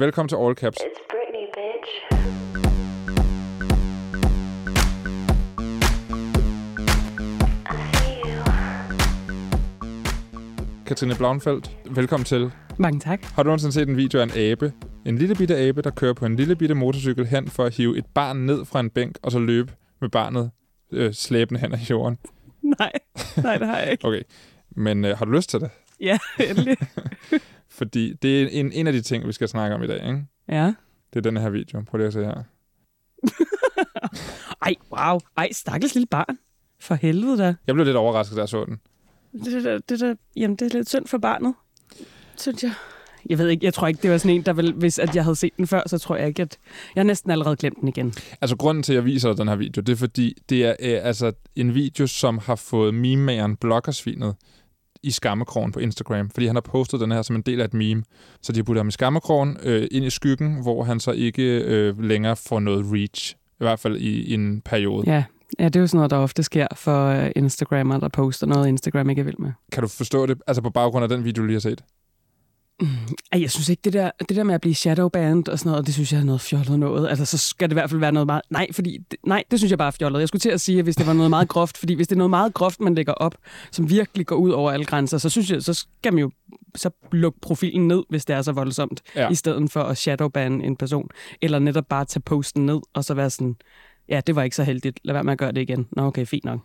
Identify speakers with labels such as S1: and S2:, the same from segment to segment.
S1: Velkommen til All Caps.
S2: It's Britney, bitch.
S1: Katrine Blauenfeldt, velkommen til.
S3: Mange tak.
S1: Har du nogensinde set en video af en abe? En lille bitte abe, der kører på en lille bitte motorcykel hen for at hive et barn ned fra en bænk, og så løbe med barnet øh, slæbende hen i jorden.
S3: Nej, nej, det har jeg ikke.
S1: Okay, men øh, har du lyst til det?
S3: Ja, endelig.
S1: Fordi det er en, en af de ting, vi skal snakke om i dag, ikke?
S3: Ja.
S1: Det er den her video. Prøv lige at se her.
S3: Ej, wow. Ej, stakkels lille barn. For helvede da.
S1: Jeg blev lidt overrasket, da jeg så den.
S3: Det, der, det, der, jamen, det er lidt synd for barnet, synes jeg. Jeg ved ikke, jeg tror ikke, det var sådan en, der vil, hvis at jeg havde set den før, så tror jeg ikke, at jeg næsten allerede glemt den igen.
S1: Altså, grunden til, at jeg viser dig den her video, det er fordi, det er øh, altså en video, som har fået mememageren bloggersvinet i skammekrogen på Instagram, fordi han har postet den her som en del af et meme. Så de har puttet ham i skammekrogen øh, ind i skyggen, hvor han så ikke øh, længere får noget reach. I hvert fald i, i en periode.
S3: Ja. ja, det er jo sådan noget, der ofte sker for øh, Instagrammer, der poster noget, Instagram ikke er vild med.
S1: Kan du forstå det? Altså på baggrund af den video, du lige har set?
S3: Ej, jeg synes ikke, det der, det der med at blive shadowbanned og sådan noget, det synes jeg er noget fjollet noget. Altså, så skal det i hvert fald være noget meget... Nej, fordi, nej, det synes jeg bare er fjollet. Jeg skulle til at sige, at hvis det var noget meget groft, fordi hvis det er noget meget groft, man lægger op, som virkelig går ud over alle grænser, så synes jeg, så skal man jo så lukke profilen ned, hvis det er så voldsomt,
S1: Ja.
S3: i stedet for at shadowbanne en person. Eller netop bare tage posten ned, og så være sådan, ja, det var ikke så heldigt, lad være med at gøre det igen. Nå, okay, fint nok.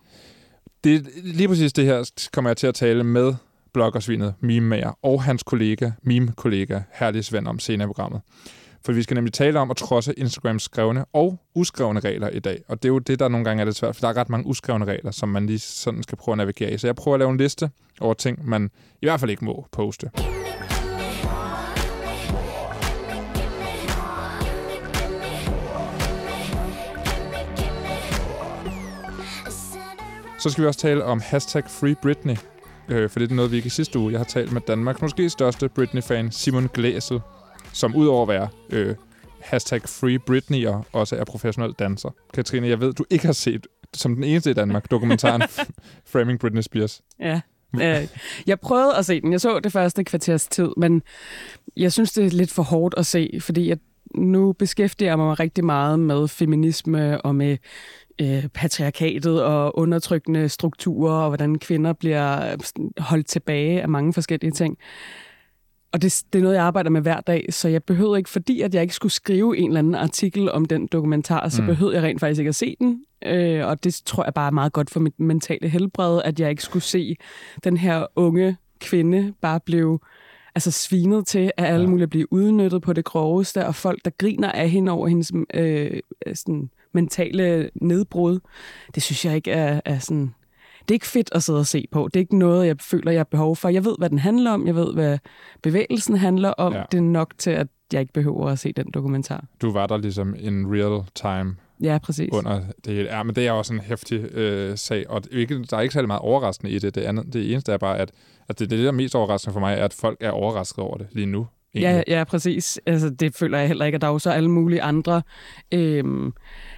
S1: Det, lige præcis det her kommer jeg til at tale med bloggersvinet, meme og hans kollega, meme-kollega, Herlig Svend om senere i programmet. For vi skal nemlig tale om at trodse Instagrams skrevne og uskrevne regler i dag. Og det er jo det, der nogle gange er lidt svært, for der er ret mange uskrevne regler, som man lige sådan skal prøve at navigere i. Så jeg prøver at lave en liste over ting, man i hvert fald ikke må poste. Så skal vi også tale om hashtag Free Britney. Øh, for det er noget, vi ikke i sidste uge. Jeg har talt med Danmarks måske største Britney-fan, Simon Glæsel, som udover at være øh, hashtag Free Britney og også er professionel danser. Katrine, jeg ved, du ikke har set som den eneste i Danmark dokumentaren Framing Britney Spears.
S3: Ja. Øh, jeg prøvede at se den. Jeg så det første kvarters tid, men jeg synes, det er lidt for hårdt at se, fordi jeg, nu beskæftiger jeg mig rigtig meget med feminisme og med øh, patriarkatet og undertrykkende strukturer, og hvordan kvinder bliver øh, holdt tilbage af mange forskellige ting. Og det, det er noget, jeg arbejder med hver dag, så jeg behøvede ikke, fordi at jeg ikke skulle skrive en eller anden artikel om den dokumentar, så
S1: Mm.
S3: behøvede jeg rent faktisk ikke at se den. Øh, og det tror jeg bare er meget godt for mit mentale helbred, at jeg ikke skulle se den her unge kvinde bare blive altså svinet til, at alle
S1: Ja.
S3: mulige blive udnyttet på det groveste, og folk, der griner af hende over hendes øh, sådan, mentale nedbrud. Det synes jeg ikke er, er sådan... Det er ikke fedt at sidde og se på. Det er ikke noget, jeg føler, jeg har behov for. Jeg ved, hvad den handler om. Jeg ved, hvad bevægelsen handler om.
S1: Ja.
S3: Det er nok til, at jeg ikke behøver at se den dokumentar.
S1: Du var der ligesom in real time
S3: Ja, præcis.
S1: under det hele. Ja, men det er også en hæftig øh, sag, og ikke, der er ikke særlig meget overraskende i det. Det, andet, det eneste er bare, at, at det, det, der er mest overraskende for mig, er, at folk er overrasket over det lige nu.
S3: Ja,
S1: egentlig.
S3: ja, præcis. Altså, det føler jeg heller ikke. Og der er jo så alle mulige andre, øhm,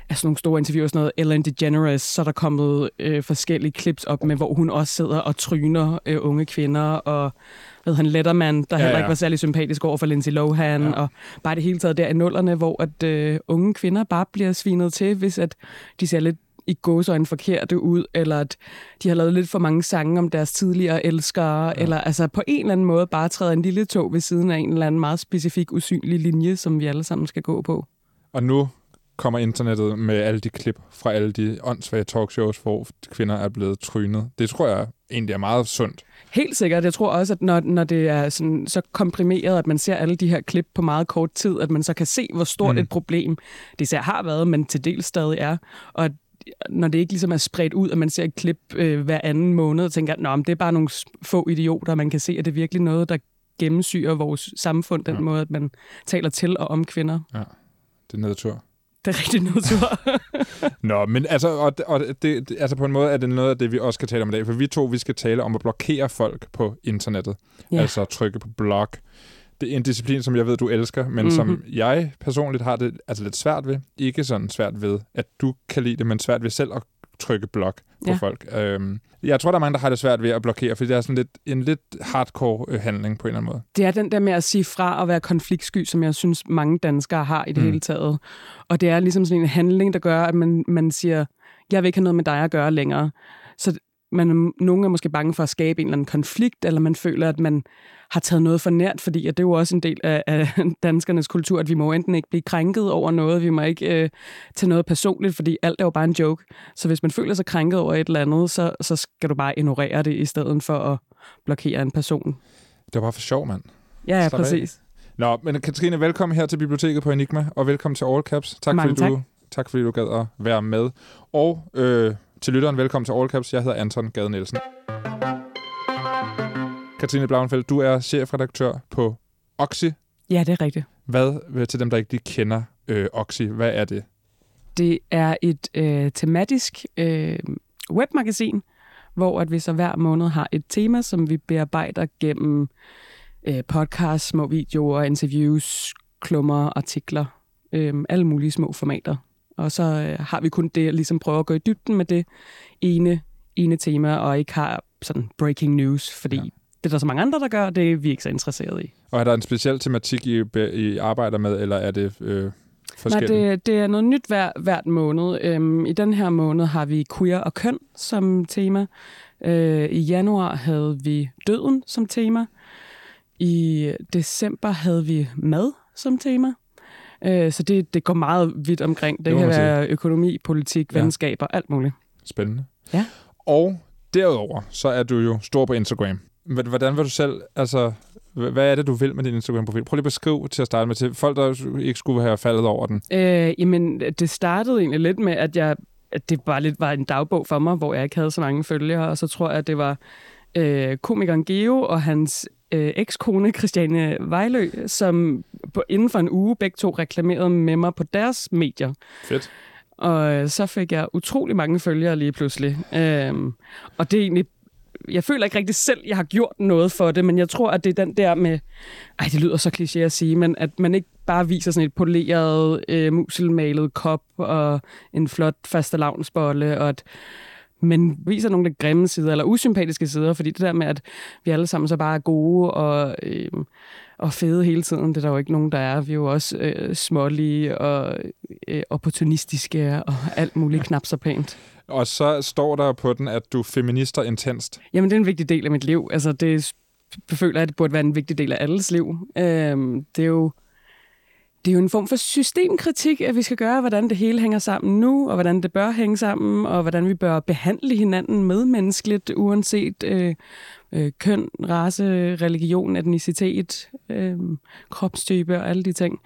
S3: altså nogle store interviewer, sådan noget Ellen DeGeneres, så er der kommet øh, forskellige clips op med, hvor hun også sidder og tryner øh, unge kvinder, og hvad hedder han, Letterman, der
S1: Ja,
S3: heller
S1: ja.
S3: ikke var særlig sympatisk over for Lindsay Lohan,
S1: ja.
S3: og bare det hele taget der i nullerne, hvor at øh, unge kvinder bare bliver svinet til, hvis at de ser lidt i gåsøjne forkerte ud, eller at de har lavet lidt for mange sange om deres tidligere elskere, ja. eller altså på en eller anden måde bare træder en lille tog ved siden af en eller anden meget specifik, usynlig linje, som vi alle sammen skal gå på.
S1: Og nu kommer internettet med alle de klip fra alle de åndssvage talkshows, hvor kvinder er blevet trynet. Det tror jeg egentlig er meget sundt.
S3: Helt sikkert. Jeg tror også, at når, når det er sådan, så komprimeret, at man ser alle de her klip på meget kort tid, at man så kan se, hvor stort
S1: Mm.
S3: et problem det især har været, men til dels stadig er. Og at når det ikke ligesom er spredt ud, at man ser et klip øh, hver anden måned, og tænker, at det er bare nogle få idioter, man kan se, at det er virkelig noget, der gennemsyrer vores samfund, den
S1: Ja.
S3: ja. måde, at man taler til og om kvinder.
S1: Det er nedtur.
S3: Det er rigtig nedtur.
S1: Nå, men altså, og, og det, det, altså på en måde er det noget af det, vi også skal tale om i dag, for vi to, vi skal tale om at blokere folk på internettet.
S3: Ja.
S1: Altså trykke på blog. Det er en disciplin, som jeg ved, du elsker, men mm-hmm. som
S3: Mhm.
S1: jeg personligt har det altså lidt svært ved. Ikke sådan svært ved, at du kan lide det, men svært ved selv at trykke blok på
S3: Ja.
S1: folk. Øhm, jeg tror, der er mange, der har det svært ved at blokere, fordi det er sådan lidt, en lidt hardcore øh, handling på en eller anden måde.
S3: Det er den der med at sige fra og være konfliktsky, som jeg synes, mange danskere har i det
S1: Mm.
S3: mm. hele taget. Og det er ligesom sådan en handling, der gør, at man, man siger, jeg vil ikke have noget med dig at gøre længere. Så man, nogen er måske bange for at skabe en eller anden konflikt, eller man føler, at man har taget noget for nært, fordi at det er jo også en del af, af danskernes kultur, at vi må enten ikke blive krænket over noget, vi må ikke øh, tage noget personligt, fordi alt er jo bare en joke. Så hvis man føler sig krænket over et eller andet, så, så skal du bare ignorere det, i stedet for at blokere en person.
S1: Det var bare for sjov, mand.
S3: Ja, ja
S1: Slap af.
S3: præcis.
S1: Nå, men Katrine, velkommen her til biblioteket på Enigma, og velkommen til All Caps. Tak,
S3: Mange
S1: fordi, Du, tak fordi du gad at være med. Og øh, til lytteren, velkommen til All Caps. Jeg hedder Anton Gade Nielsen. Katrine Blauenfeldt, du er chefredaktør på Oxy.
S3: Ja, det er rigtigt.
S1: Hvad, til dem, der ikke lige kender øh, Oxy, hvad er det?
S3: Det er et øh, tematisk øh, webmagasin, hvor at vi så hver måned har et tema, som vi bearbejder gennem øh, podcasts, små videoer, interviews, klummer, artikler, øh, alle mulige små formater. Og så øh, har vi kun det at ligesom prøve at gå i dybden med det ene, ene tema, og ikke har sådan breaking news, fordi
S1: Ja.
S3: det er der så mange andre, der gør, det er vi ikke så interesserede i.
S1: Og er der en speciel tematik, I, I arbejder med, eller er det øh,
S3: Nej, det, det er noget nyt hver, hvert måned. Øhm, I den her måned har vi queer og køn som tema. Øh, I januar havde vi døden som tema. I december havde vi mad som tema. Øh, så det, det går meget vidt omkring. Det,
S1: må
S3: kan være økonomi, politik,
S1: Ja.
S3: venskaber, alt muligt.
S1: Spændende.
S3: Ja.
S1: Og derudover, så er du jo stor på Instagram. Men Hvordan vil du selv, altså, hvad er det, du vil med din Instagram-profil? Prøv lige at beskrive til at starte med til folk, der ikke skulle have faldet over den.
S3: Øh, jamen, det startede egentlig lidt med, at jeg at det bare lidt var en dagbog for mig, hvor jeg ikke havde så mange følgere, og så tror jeg, at det var øh, komikeren Geo og hans øh, ekskone Christiane Vejlø, som på, inden for en uge begge to reklamerede med mig på deres medier.
S1: Fedt.
S3: Og så fik jeg utrolig mange følgere lige pludselig. Øhm, og det er egentlig... Jeg føler ikke rigtig selv, jeg har gjort noget for det, men jeg tror, at det er den der med... Ej, det lyder så kliché at sige, men at man ikke bare viser sådan et poleret, øh, muselmalet kop og en flot fastelavnsbolle, og at men viser nogle af de grimme sider, eller usympatiske sider, fordi det der med, at vi alle sammen så bare er gode og, øh, og fede hele tiden, det er der jo ikke nogen, der er. Vi er jo også øh, smålige og øh, opportunistiske og alt muligt knap så pænt.
S1: Og så står der på den, at du feminister intenst.
S3: Jamen, det er en vigtig del af mit liv. Altså, det føler jeg, at det burde være en vigtig del af alles liv. Øhm, det er jo det er jo en form for systemkritik, at vi skal gøre, hvordan det hele hænger sammen nu, og hvordan det bør hænge sammen, og hvordan vi bør behandle hinanden medmenneskeligt, uanset øh, øh, køn, race, religion, etnicitet, øh, kropstype og alle de ting.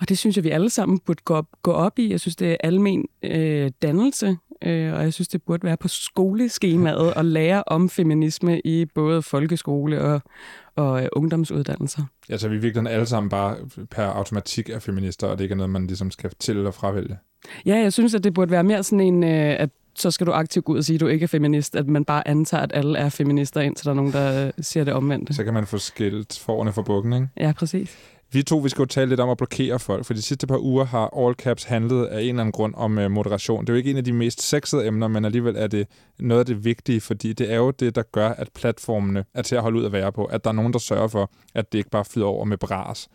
S3: Og det synes jeg, vi alle sammen burde gå op, gå op i. Jeg synes, det er almen øh, dannelse, øh, og jeg synes, det burde være på skoleskemaet at lære om feminisme i både folkeskole og, og øh, ungdomsuddannelser.
S1: Altså, vi er virkelig alle sammen bare per automatik er feminister, og det ikke er noget, man ligesom skal til og fravælge.
S3: Ja, jeg synes, at det burde være mere sådan en, øh, at så skal du aktivt gå ud og sige, at du ikke er feminist, at man bare antager, at alle er feminister, indtil der er nogen, der øh, siger det omvendte.
S1: Så kan man få skilt forerne fra bukken, ikke?
S3: Ja, præcis.
S1: Vi to, vi skal jo tale lidt om at blokere folk, for de sidste par uger har All Caps handlet af en eller anden grund om øh, moderation. Det er jo ikke en af de mest sexede emner, men alligevel er det noget af det vigtige, fordi det er jo det, der gør, at platformene er til at holde ud at være på. At der er nogen, der sørger for, at det ikke bare flyder over med bras.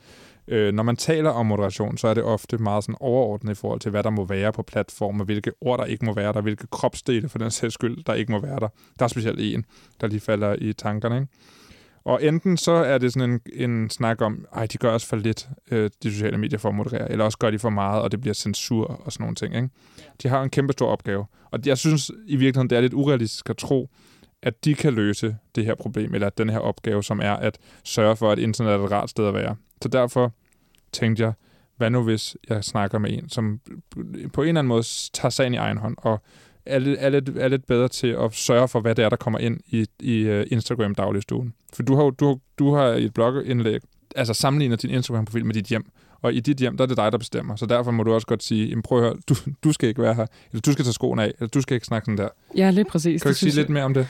S1: Øh, når man taler om moderation, så er det ofte meget sådan overordnet i forhold til, hvad der må være på platformen, hvilke ord, der ikke må være der, hvilke kropsdele for den sags skyld, der ikke må være der. Der er specielt en, der lige falder i tankerne, ikke? Og enten så er det sådan en, en snak om, ej, de gør også for lidt, øh, de sociale medier for at moderere, eller også gør de for meget, og det bliver censur og sådan nogle ting. Ikke? De har en kæmpe stor opgave. Og jeg synes i virkeligheden, det er lidt urealistisk at tro, at de kan løse det her problem, eller den her opgave, som er at sørge for, at internet er et rart sted at være. Så derfor tænkte jeg, hvad nu hvis jeg snakker med en, som på en eller anden måde tager sagen i egen hånd, og er lidt, er, lidt, er lidt bedre til at sørge for, hvad det er, der kommer ind i, i uh, Instagram dagligstuen. For du har jo du, du har i et blogindlæg altså sammenligner din Instagram-profil med dit hjem, og i dit hjem, der er det dig, der bestemmer. Så derfor må du også godt sige, jamen prøv at høre, du, du skal ikke være her, eller du skal tage skoene af, eller du skal ikke snakke sådan der.
S3: Ja, lige præcis.
S1: Kan du ikke sige lidt mere om det?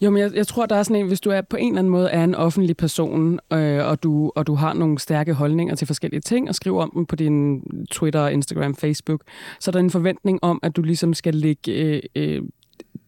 S3: Jo, men jeg, jeg tror, der er sådan en, hvis du er på en eller anden måde er en offentlig person, øh, og, du, og du har nogle stærke holdninger til forskellige ting, og skriver om dem på din Twitter, Instagram, Facebook, så er der en forventning om, at du ligesom skal lægge øh, øh,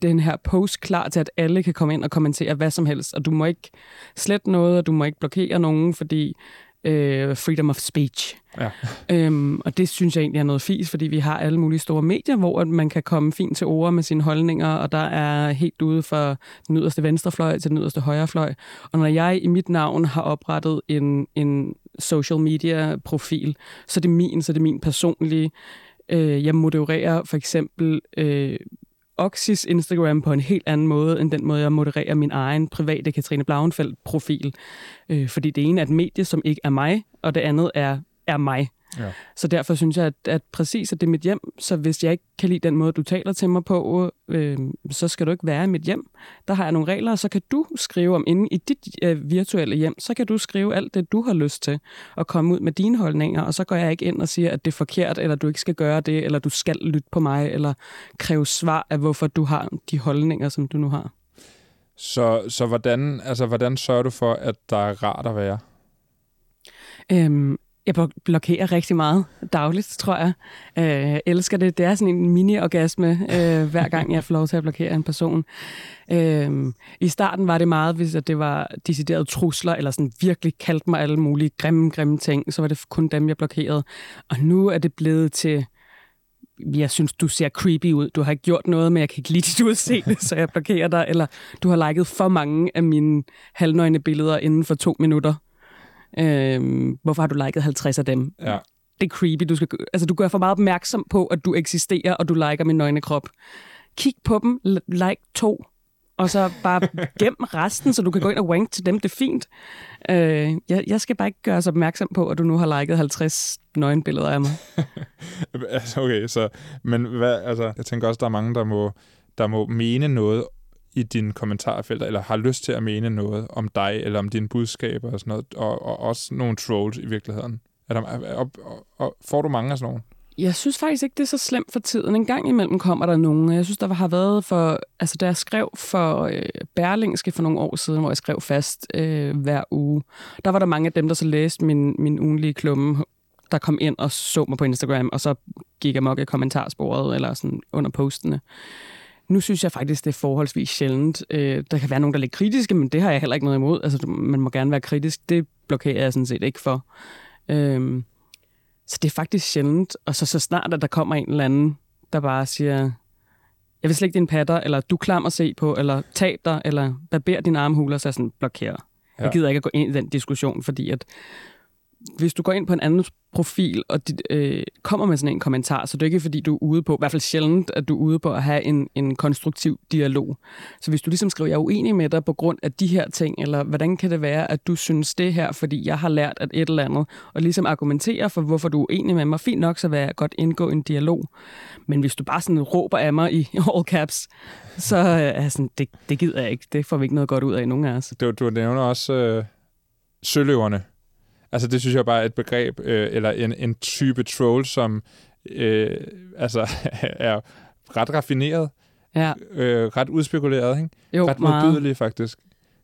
S3: den her post klar til, at alle kan komme ind og kommentere hvad som helst, og du må ikke slette noget, og du må ikke blokere nogen, fordi øh, freedom of speech.
S1: Ja.
S3: Øhm, og det synes jeg egentlig er noget fis, fordi vi har alle mulige store medier, hvor at man kan komme fint til ord med sine holdninger, og der er helt ude fra den yderste venstrefløj til den yderste højrefløj. Og når jeg i mit navn har oprettet en, en social media profil, så er det min, så er det min personlige. Øh, jeg modererer for eksempel øh, Oxys Instagram på en helt anden måde, end den måde, jeg modererer min egen private Katrine Blauenfeldt-profil. Øh, fordi det ene er et medie, som ikke er mig, og det andet er, er mig.
S1: Ja.
S3: Så derfor synes jeg, at, at præcis at det er mit hjem. Så hvis jeg ikke kan lide den måde, du taler til mig på, øh, så skal du ikke være i mit hjem. Der har jeg nogle regler, og så kan du skrive om inde i dit øh, virtuelle hjem, så kan du skrive alt det, du har lyst til, og komme ud med dine holdninger, og så går jeg ikke ind og siger, at det er forkert, eller du ikke skal gøre det, eller du skal lytte på mig, eller kræve svar af, hvorfor du har de holdninger, som du nu har.
S1: Så, så hvordan, altså, hvordan sørger du for, at der er rart at være?
S3: Øhm, jeg blokerer rigtig meget dagligt, tror jeg. Øh, elsker det. Det er sådan en mini-orgasme, øh, hver gang jeg får lov til at blokere en person. Øh, I starten var det meget, hvis at det var deciderede trusler, eller sådan virkelig kaldte mig alle mulige grimme, grimme ting, så var det kun dem, jeg blokerede. Og nu er det blevet til jeg synes, du ser creepy ud. Du har ikke gjort noget, men jeg kan ikke lide dit udseende, så jeg blokerer dig. Eller du har liket for mange af mine halvnøgne billeder inden for to minutter. Øhm, hvorfor har du liket 50 af dem?
S1: Ja.
S3: Det er creepy. Du, skal, altså, du gør for meget opmærksom på, at du eksisterer, og du liker min nøgne krop. Kig på dem, like to, og så bare gem resten, så du kan gå ind og wank til dem. Det er fint. Øh, jeg, jeg skal bare ikke gøre os opmærksom på, at du nu har liket 50 nøgenbilleder af mig.
S1: Altså, okay, så, men hvad, altså, jeg tænker også, der er mange, der må, der må mene noget i dine kommentarfelter, eller har lyst til at mene noget om dig, eller om dine budskaber og sådan noget, og, og også nogle trolls i virkeligheden. Er der, og, og, og, får du mange af sådan nogle?
S3: Jeg synes faktisk ikke, det er så slemt for tiden. En gang imellem kommer der nogen. Jeg synes, der har været for... Altså, da jeg skrev for øh, Berlingske for nogle år siden, hvor jeg skrev fast øh, hver uge, der var der mange af dem, der så læste min, min ugenlige klumme, der kom ind og så mig på Instagram, og så gik jeg mok i kommentarsporet eller sådan under postene. Nu synes jeg faktisk, det er forholdsvis sjældent. Øh, der kan være nogen, der er lidt kritiske, men det har jeg heller ikke noget imod. Altså, man må gerne være kritisk. Det blokerer jeg sådan set ikke for. Øhm, så det er faktisk sjældent. Og så, så snart, at der kommer en eller anden, der bare siger, jeg vil slække din patter, eller du klam at se på, eller tab dig, eller barber din armhuler, så er jeg sådan, blokerer. Ja. Jeg gider ikke at gå ind i den diskussion, fordi at hvis du går ind på en anden profil, og dit, øh, kommer med sådan en kommentar, så det er ikke fordi, du er ude på, i hvert fald sjældent, at du er ude på at have en, en konstruktiv dialog. Så hvis du ligesom skriver, jeg er uenig med dig på grund af de her ting, eller hvordan kan det være, at du synes det her, fordi jeg har lært at et eller andet, og ligesom argumentere for, hvorfor du er uenig med mig, fint nok, så vil jeg godt indgå en dialog. Men hvis du bare sådan råber af mig i all caps, så øh, er jeg sådan, det, det gider jeg ikke. Det får vi ikke noget godt ud af, nogen af os.
S1: Du, du nævner også øh, søløverne. Altså, det synes jeg bare er et begreb, øh, eller en, en type troll, som øh, altså, er ret raffineret,
S3: Ja,
S1: øh, ret udspekuleret, ikke?
S3: jo,
S1: ret modbydelig, faktisk.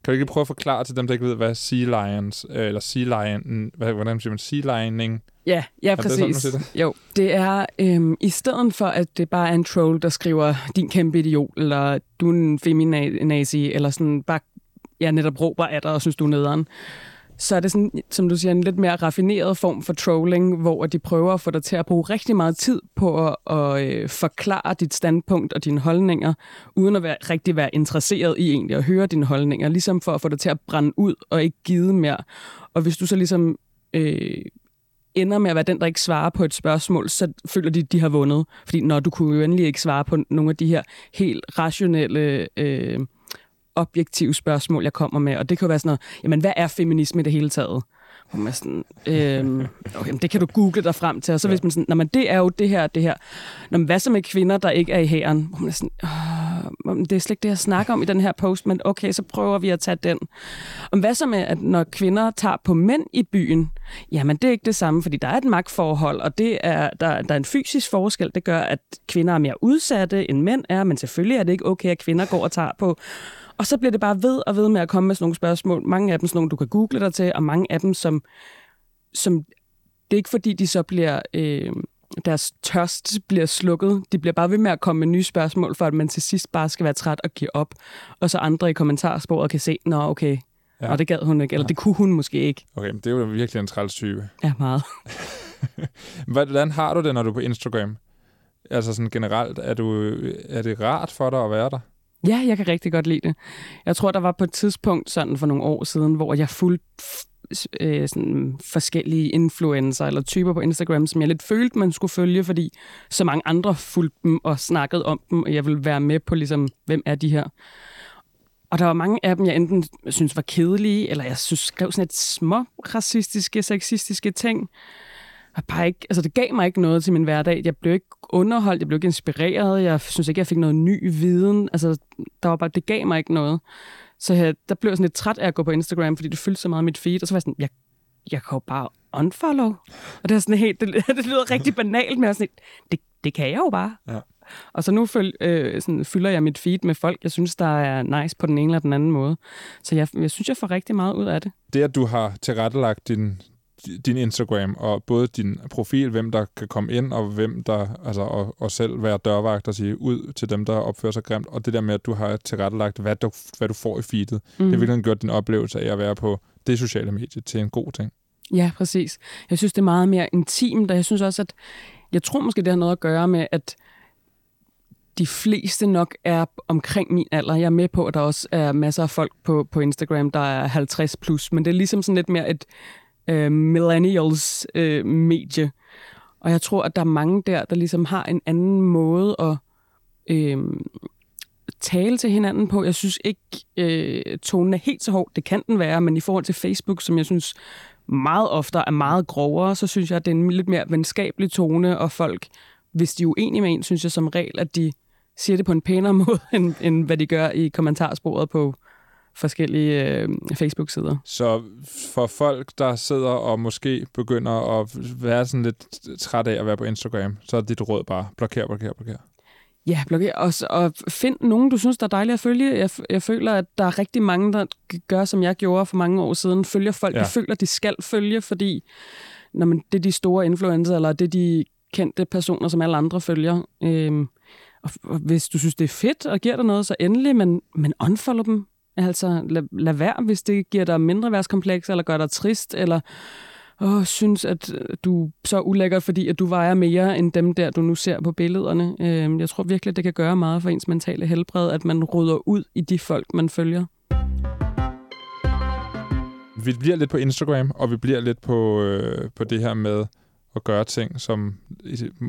S1: Kan du ikke prøve at forklare til dem, der ikke ved, hvad sea lions, øh, eller sea lion, hvad, hvordan siger man, sea lioning?
S3: Ja, ja
S1: det sådan, man
S3: præcis.
S1: siger
S3: jo, det er øhm, i stedet for, at det bare er en troll, der skriver, din kæmpe idiot, eller du er en feminazi, eller sådan bare, ja, netop råber af dig og synes, du er nederen. Så er det sådan, som du siger, en lidt mere raffineret form for trolling, hvor de prøver at få dig til at bruge rigtig meget tid på at, at øh, forklare dit standpunkt og dine holdninger, uden at være, rigtig være interesseret i egentlig at høre dine holdninger, ligesom for at få dig til at brænde ud og ikke give mere. Og hvis du så ligesom øh, ender med at være den, der ikke svarer på et spørgsmål, så føler de, at de har vundet. Fordi når du kunne jo endelig ikke svare på nogle af de her helt rationelle, øh, objektive spørgsmål, jeg kommer med. Og det kan jo være sådan noget, jamen hvad er feminisme i det hele taget? Hvor man sådan, øh, okay, men det kan du google dig frem til. Og så ja. hvis man sådan, når man det er jo det her, det her. Nå, men hvad så med kvinder, der ikke er i hæren? Hvor man er sådan, om det er slet ikke det, jeg snakker om i den her post, men okay, så prøver vi at tage den. Om hvad så med, at når kvinder tager på mænd i byen, jamen det er ikke det samme, fordi der er et magtforhold, og det er, der, der er en fysisk forskel, det gør, at kvinder er mere udsatte, end mænd er, men selvfølgelig er det ikke okay, at kvinder går og tager på og så bliver det bare ved og ved med at komme med sådan nogle spørgsmål. Mange af dem sådan nogle, du kan google dig til, og mange af dem, som, som det er ikke fordi, de så bliver, øh, deres tørst bliver slukket. De bliver bare ved med at komme med nye spørgsmål, for at man til sidst bare skal være træt og give op. Og så andre i kommentarsporet kan se, nå okay,
S1: Ja.
S3: ja. og det gad hun ikke, eller det kunne hun måske ikke.
S1: Okay, men det er jo virkelig en træls type.
S3: Ja, meget.
S1: Hvordan har du det, når du er på Instagram? Altså sådan generelt, er, du, er det rart for dig at være der?
S3: Ja, jeg kan rigtig godt lide det. Jeg tror, der var på et tidspunkt sådan for nogle år siden, hvor jeg fulgte øh, sådan forskellige influencer eller typer på Instagram, som jeg lidt følte, man skulle følge, fordi så mange andre fulgte dem og snakkede om dem, og jeg ville være med på, ligesom, hvem er de her. Og der var mange af dem, jeg enten synes var kedelige, eller jeg synes skrev sådan et små racistiske, sexistiske ting. Og bare ikke, altså det gav mig ikke noget til min hverdag. Jeg blev ikke underholdt, jeg blev ikke inspireret, jeg synes ikke, jeg fik noget ny viden. Altså, der var bare, det gav mig ikke noget. Så jeg, der blev jeg sådan lidt træt af at gå på Instagram, fordi det fyldte så meget mit feed, og så var jeg sådan, jeg, jeg kan jo bare unfollow. Og det er sådan helt, det, det lyder rigtig banalt, men jeg er sådan, det, det kan jeg jo bare.
S1: Ja.
S3: Og så nu føl, øh, sådan, fylder jeg mit feed med folk, jeg synes, der er nice på den ene eller den anden måde. Så jeg, jeg synes, jeg får rigtig meget ud af det.
S1: Det, at du har tilrettelagt din, din Instagram, og både din profil, hvem der kan komme ind, og hvem der, altså, og, og selv være dørvagt og sige ud til dem, der opfører sig grimt, og det der med, at du har tilrettelagt, hvad du, hvad du får i feedet. Mm. Det har virkelig gjort din oplevelse af at være på det sociale medie til en god ting.
S3: Ja, præcis. Jeg synes, det er meget mere intimt, og jeg synes også, at jeg tror måske, det har noget at gøre med, at de fleste nok er omkring min alder. Jeg er med på, at der også er masser af folk på, på Instagram, der er 50 plus, men det er ligesom sådan lidt mere et øh, millennials øh, medie. Og jeg tror, at der er mange der, der ligesom har en anden måde at øh, tale til hinanden på. Jeg synes ikke, øh, tonen er helt så hård. Det kan den være, men i forhold til Facebook, som jeg synes meget ofte er meget grovere, så synes jeg, at det er en lidt mere venskabelig tone, og folk, hvis de er uenige med en, synes jeg som regel, at de siger det på en pænere måde, end, end hvad de gør i kommentarsporet på forskellige øh, Facebook-sider.
S1: Så for folk, der sidder og måske begynder at være sådan lidt træt af at være på Instagram, så er dit råd bare blokér, blokér, blokér.
S3: Ja, blokér. Og, og find nogen, du synes, der er dejlige at følge. Jeg, jeg føler, at der er rigtig mange, der gør, som jeg gjorde for mange år siden. Følger folk,
S1: ja.
S3: de føler, de skal følge, fordi når man, det er de store influencer, eller det er de kendte personer, som alle andre følger. Øhm, og, og hvis du synes, det er fedt og giver dig noget, så endelig, men, men unfollow dem. Altså, lad, lad være, hvis det giver dig mindre værtskompleks, eller gør dig trist, eller åh, synes, at øh, du er så ulækker, fordi at du vejer mere end dem der, du nu ser på billederne. Øh, jeg tror virkelig, det kan gøre meget for ens mentale helbred, at man rydder ud i de folk, man følger.
S1: Vi bliver lidt på Instagram, og vi bliver lidt på, øh, på det her med at gøre ting, som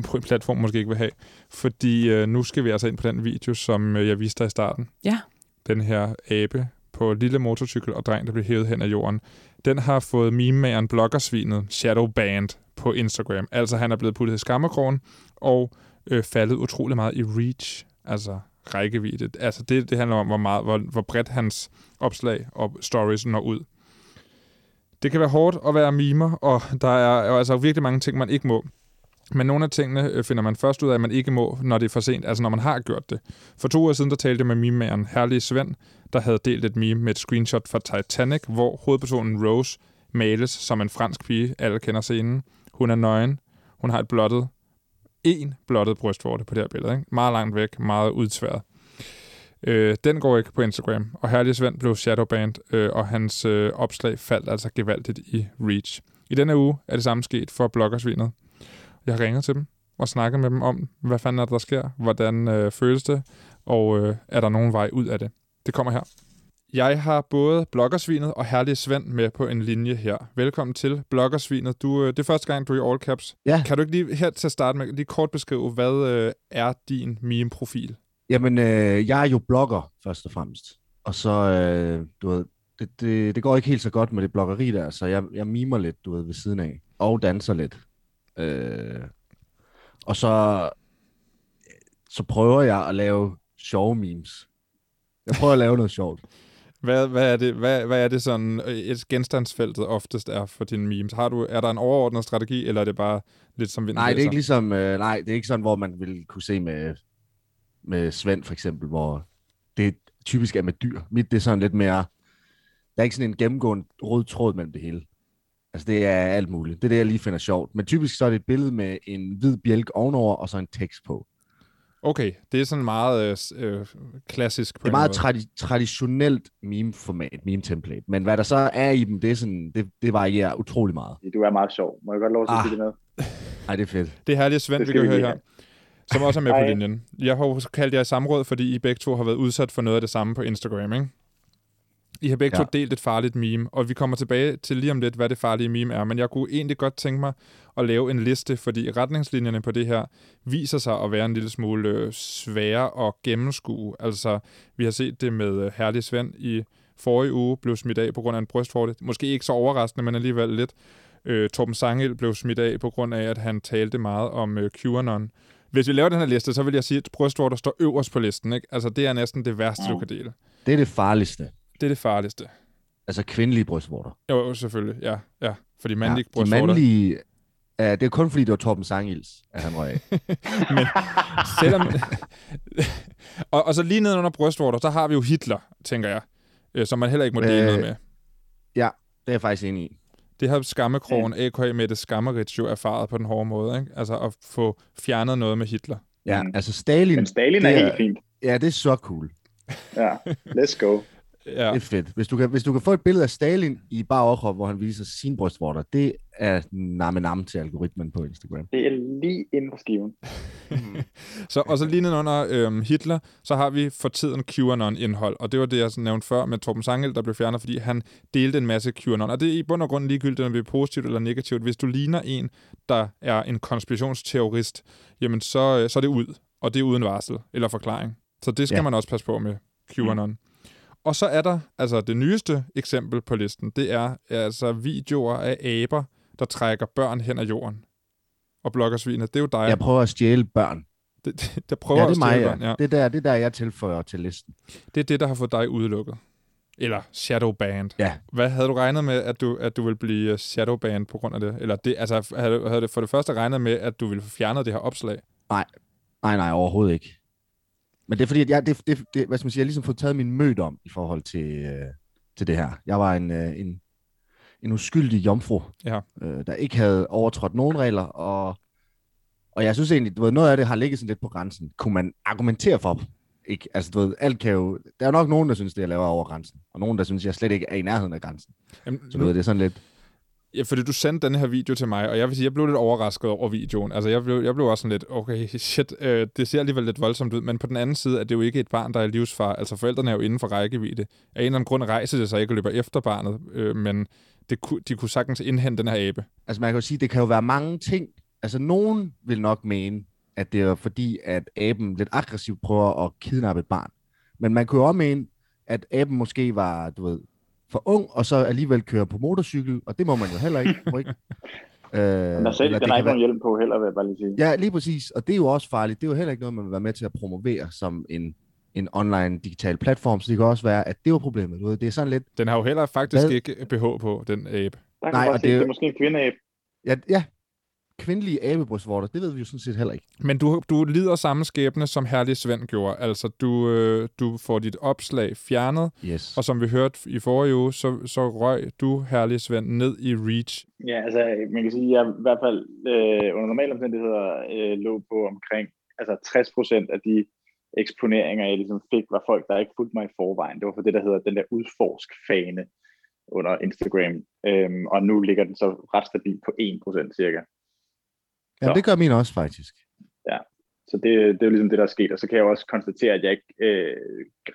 S1: på en platform måske ikke vil have. Fordi øh, nu skal vi altså ind på den video, som øh, jeg viste dig i starten.
S3: Ja.
S1: Den her abe på lille motorcykel og dreng, der bliver hævet hen af jorden. Den har fået mememageren bloggersvinet Shadow Band på Instagram. Altså han er blevet puttet i skammerkrogen og øh, faldet utrolig meget i reach, altså rækkevidde. Altså det, det handler om, hvor, meget, hvor, hvor bredt hans opslag og stories når ud. Det kan være hårdt at være mimer, og der er jo altså virkelig mange ting, man ikke må. Men nogle af tingene øh, finder man først ud af, at man ikke må, når det er for sent, altså når man har gjort det. For to uger siden, der talte jeg med mimemageren Herlige Svend, der havde delt et meme med et screenshot fra Titanic, hvor hovedpersonen Rose males som en fransk pige. Alle kender scenen. Hun er nøgen. Hun har et blottet, en blottet brystvorte på det her billede. Ikke? Meget langt væk, meget udsværet. Øh, den går ikke på Instagram, og Herlige Svend blev shadowbanned, øh, og hans øh, opslag faldt altså gevaldigt i reach. I denne uge er det samme sket for bloggersvinet. Jeg har ringet til dem og snakket med dem om, hvad fanden er det, der sker, hvordan øh, føles det, og øh, er der nogen vej ud af det. Det kommer her. Jeg har både bloggersvinet og Herlige Svend med på en linje her. Velkommen til bloggersvinet. Du, øh, det er første gang, du er i all caps.
S4: Ja.
S1: Kan du ikke lige her til at starte med lige kort beskrive, hvad øh, er din meme-profil?
S4: Jamen, øh, jeg er jo blogger, først og fremmest. Og så, øh, du ved, det, det, det går ikke helt så godt med det bloggeri der, så jeg, jeg mimer lidt, du ved, ved siden af. Og danser lidt. Øh, og så, så prøver jeg at lave sjove memes. Jeg prøver at lave noget sjovt.
S1: Hvad, hvad, er det, hvad, hvad er det sådan, øh, et genstandsfeltet oftest er for dine memes? Har du, er der en overordnet strategi, eller er det bare lidt som vinden
S4: Nej, det er ikke ligesom, øh, nej, det er ikke sådan, hvor man vil kunne se med, med Svend for eksempel, hvor det typisk er med dyr. Mit det er sådan lidt mere, der er ikke sådan en gennemgående rød tråd mellem det hele. Altså det er alt muligt. Det er det, jeg lige finder sjovt. Men typisk så er det et billede med en hvid bjælk ovenover, og så en tekst på.
S1: Okay, det er sådan meget øh, øh, klassisk på
S4: Det er meget tradi- traditionelt meme-format, meme-template. Men hvad der så er i dem, det, er sådan, det, det varierer utrolig meget.
S5: Du er meget sjov. Må jeg godt lov til at
S4: Ah.
S5: sige det med?
S4: Ej, det er fedt.
S1: Det er herlige Svend,
S5: Det
S1: vi kan
S5: vi
S1: høre her. Som også er med på
S5: Hej.
S1: linjen. Jeg har jo kaldt jer i samråd, fordi I begge to har været udsat for noget af det samme på Instagram, ikke? I har begge ja.
S4: Ja.
S1: to delt et farligt meme, og vi kommer tilbage til lige om lidt, hvad det farlige meme er. Men jeg kunne egentlig godt tænke mig at lave en liste, fordi retningslinjerne på det her viser sig at være en lille smule øh, svære at gennemskue. Altså, vi har set det med øh, Herlig Svend i forrige uge, blev smidt af på grund af en brystvorte. Måske ikke så overraskende, men alligevel lidt. Øh, Torben Sangel blev smidt af på grund af, at han talte meget om øh, QAnon. Hvis vi laver den her liste, så vil jeg sige, at brystvorter står øverst på listen. Ikke? Altså, det er næsten det værste, du
S5: Mm.
S1: kan dele.
S4: Det er det farligste.
S1: Det er det farligste.
S4: Altså kvindelige brystvorter.
S1: Jo, jo, selvfølgelig. Ja, ja. Fordi mandlige
S4: ja,
S1: ja,
S4: de
S1: brystvorter...
S4: mandlige, ja, det er kun fordi, det var Torben Sangils, at han røg af.
S1: Men selvom... og, og så lige nede under brystvorter, så har vi jo Hitler, tænker jeg. Øh, som man heller ikke må dele
S4: Øh,
S1: noget med.
S4: Det er jeg faktisk enig i.
S1: Det har skammekrogen A.K. Mette Skammerits jo erfaret på den hårde måde. Ikke? Altså at få fjernet noget med Hitler.
S4: Ja, altså Stalin,
S5: Men Stalin er
S4: er-
S5: helt fint.
S4: ja, det er så cool.
S5: Ja, let's go.
S1: Ja,
S4: Det er fedt. Hvis du, kan, hvis du kan få et billede af Stalin i bare overkrop, hvor han viser sine brystvorter, det er namme nam til algoritmen på Instagram.
S5: Det er lige inden for skiven.
S1: så, og så lige nede under øhm, Hitler, så har vi for tiden QAnon-indhold. Og det var det, jeg nævnte før med Torben Sangel, der blev fjernet, fordi han delte en masse QAnon. Og det er i bund og grund ligegyldigt, om det er positivt eller negativt. Hvis du ligner en, der er en konspirationsterrorist, jamen så, øh, så er det ud. Og det er uden varsel eller forklaring. Så det skal ja. Man også passe på med QAnon. Og så er der altså det nyeste eksempel på listen. Det er altså videoer af aber, der trækker børn hen ad jorden. Og bloggersvinet, det er jo dig,
S4: Jeg prøver at stjæle børn.
S1: det, det, der prøver
S4: Ja, det
S1: at
S4: er mig,
S1: stjæle
S4: ja.
S1: børn. Ja.
S4: Det, er der, det er der, jeg tilføjer til listen.
S1: Det er det, der har fået dig udelukket. Eller shadowbanned.
S4: Ja.
S1: Hvad havde du regnet med, at du, at du ville blive shadowbanned på grund af det? Eller det, altså, havde, du- havde du for det første regnet med, at du ville få fjernet det her opslag?
S4: Nej, nej, overhovedet ikke. Men det er fordi, at jeg, det, det, det, hvad skal man sige, jeg har ligesom fået taget min mød om i forhold til, øh, til det her. Jeg var en, øh, en, en uskyldig jomfru,
S1: Ja.
S4: øh, der ikke havde overtrådt nogen regler, og, og jeg synes egentlig, du ved, noget af det har ligget sådan lidt på grænsen. Kunne man argumentere for? Ikke? Altså, du ved, alt kan jo... Der er nok nogen, der synes, det jeg laver er over grænsen, og nogen, der synes, jeg slet ikke er i nærheden af grænsen.
S1: Jamen,
S4: Så du ved, det er sådan lidt...
S1: Ja, fordi du sendte den her video til mig, og jeg vil sige, jeg blev lidt overrasket over videoen. Altså, jeg blev, jeg blev også sådan lidt, okay, shit, øh, det ser alligevel lidt voldsomt ud, men på den anden side er det jo ikke et barn, der er livsfar. Altså, forældrene er jo inden for rækkevidde. Af en eller anden grund rejser det sig ikke og løber efter barnet, øh, men det, ku- de kunne sagtens indhente den her abe.
S4: Altså, man kan jo sige, det kan jo være mange ting. Altså, nogen vil nok mene, at det er fordi, at aben lidt aggressivt prøver at kidnappe et barn. Men man kunne jo også mene, at aben måske var, du ved, for ung, og så alligevel kører på motorcykel, og det må man jo heller ikke. Må ikke. Øh,
S5: Den har, selv, den har ikke
S4: være-
S5: nogen hjælp på heller, vil jeg bare lige sige.
S4: Ja, lige præcis. Og det er jo også farligt. Det er jo heller ikke noget, man vil være med til at promovere som en, en online digital platform. Så det kan også være, at det var problemet. Du ved, det er sådan lidt...
S1: Den har jo heller faktisk
S4: Hvad?
S1: ikke BH på, den abe.
S5: Der kan
S4: Nej, og
S5: se,
S4: det er
S5: det, er måske en kvindeab.
S4: Ja, ja kvindelige abebrystvorter, det ved vi jo sådan set heller ikke.
S1: Men du, du lider samme skæbne, som Herlig Svend gjorde. Altså, du, øh, du får dit opslag fjernet,
S4: Yes.
S1: og som vi hørte i forrige uge, så, så røg du, Herlig Svend, ned i Reach.
S5: Ja, altså man kan sige, at jeg i hvert fald øh, under normale omstændigheder øh, lå på omkring altså 60 procent af de eksponeringer, jeg ligesom fik, var folk, der ikke fulgte mig i forvejen. Det var for det, der hedder den der udforsk-fane under Instagram. Øhm, og nu ligger den så ret stabilt på 1 procent cirka.
S4: Ja,
S5: Så.
S4: det gør min også, faktisk.
S5: Så det, det er jo ligesom det, der er sket. Og så kan jeg også konstatere, at jeg ikke øh,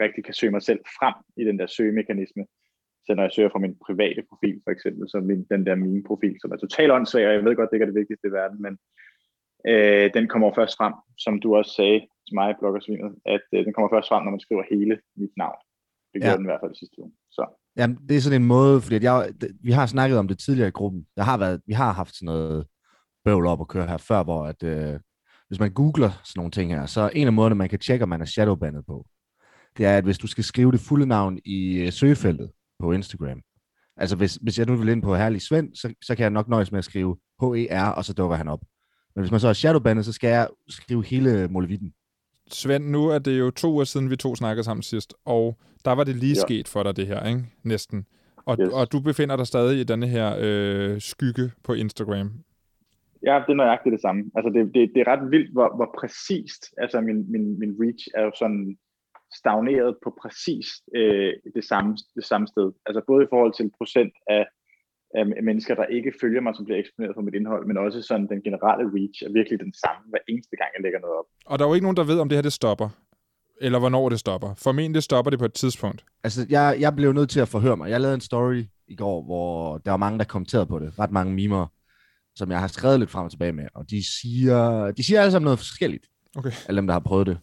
S5: rigtig kan søge mig selv frem i den der søgemekanisme. Så når jeg søger fra min private profil, for eksempel, så min, den der min profil, som er totalt åndssvag, og jeg ved godt, det ikke er det vigtigste i verden, men øh, den kommer først frem, som du også sagde til mig, bloggersvinet, at øh, den kommer først frem, når man skriver hele mit navn. Det gjorde
S4: Ja.
S5: den i hvert fald sidste uge. Så
S4: Jamen, det er sådan en måde, fordi at jeg, vi har snakket om det tidligere i gruppen. Der har været, vi har haft sådan noget bøvl op at køre her før, hvor at, øh, hvis man googler sådan nogle ting her, så er en af måderne, man kan tjekke, om man er shadowbandet på, det er, at hvis du skal skrive det fulde navn i øh, søgefeltet på Instagram, altså hvis, hvis jeg nu vil ind på Herlig Svend, så, så kan jeg nok nøjes med at skrive H-E-R, og så dukker han op. Men hvis man så er shadowbandet, så skal jeg skrive hele Molevitten.
S1: Svend, nu er det jo to uger siden, vi to snakkede sammen sidst, og der var det lige
S5: Ja.
S1: sket for dig, det her, ikke? Næsten. Og,
S5: Yes.
S1: og du befinder dig stadig i denne her øh, skygge på Instagram.
S5: Ja, det er nøjagtigt det samme. Altså, det, det, det er ret vildt, hvor, hvor præcist, altså min, min, min reach er jo sådan stagneret på præcis øh, det, samme, det samme sted. Altså både i forhold til procent af, af mennesker, der ikke følger mig, som bliver eksponeret for mit indhold, men også sådan den generelle reach er virkelig den samme, hver eneste gang, jeg lægger noget op.
S1: Og der er jo ikke nogen, der ved, om det her det stopper. Eller hvornår det stopper. Formentlig stopper det på et tidspunkt.
S4: Altså, jeg, jeg blev nødt til at forhøre mig. Jeg lavede en story i går, hvor der var mange, der kommenterede på det. Ret mange mimer, som jeg har skrevet lidt frem og tilbage med. Og de siger, de siger alle sammen noget forskelligt.
S1: Okay.
S4: Alle dem, der har prøvet det.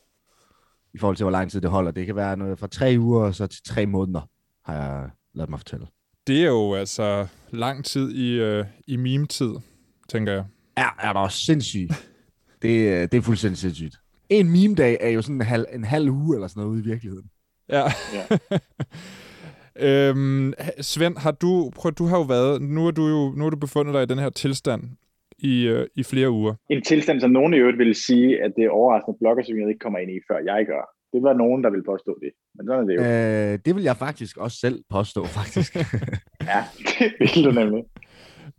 S4: I forhold til, hvor lang tid det holder. Det kan være noget fra tre uger og så til tre måneder, har jeg lavet mig fortælle.
S1: Det er jo altså lang tid i, øh, i meme-tid, tænker jeg.
S4: Er, er der også sindssygt. det, øh, det er fuldstændig sindssygt. En meme-dag er jo sådan en halv, en halv uge eller sådan noget ude i virkeligheden.
S1: Ja.
S5: Ja.
S1: øhm, Svend, har du, prøv, du har jo været, nu er du jo nu er du befundet dig i den her tilstand i, øh, i flere uger.
S5: En tilstand, som nogen i øvrigt ville sige, at det er overraskende blogger, som jeg ikke kommer ind i, før jeg gør. Det var nogen, der ville påstå det. Men sådan er det jo.
S4: Øh, det vil jeg faktisk også selv påstå, faktisk.
S5: Ja, det vil du nemlig.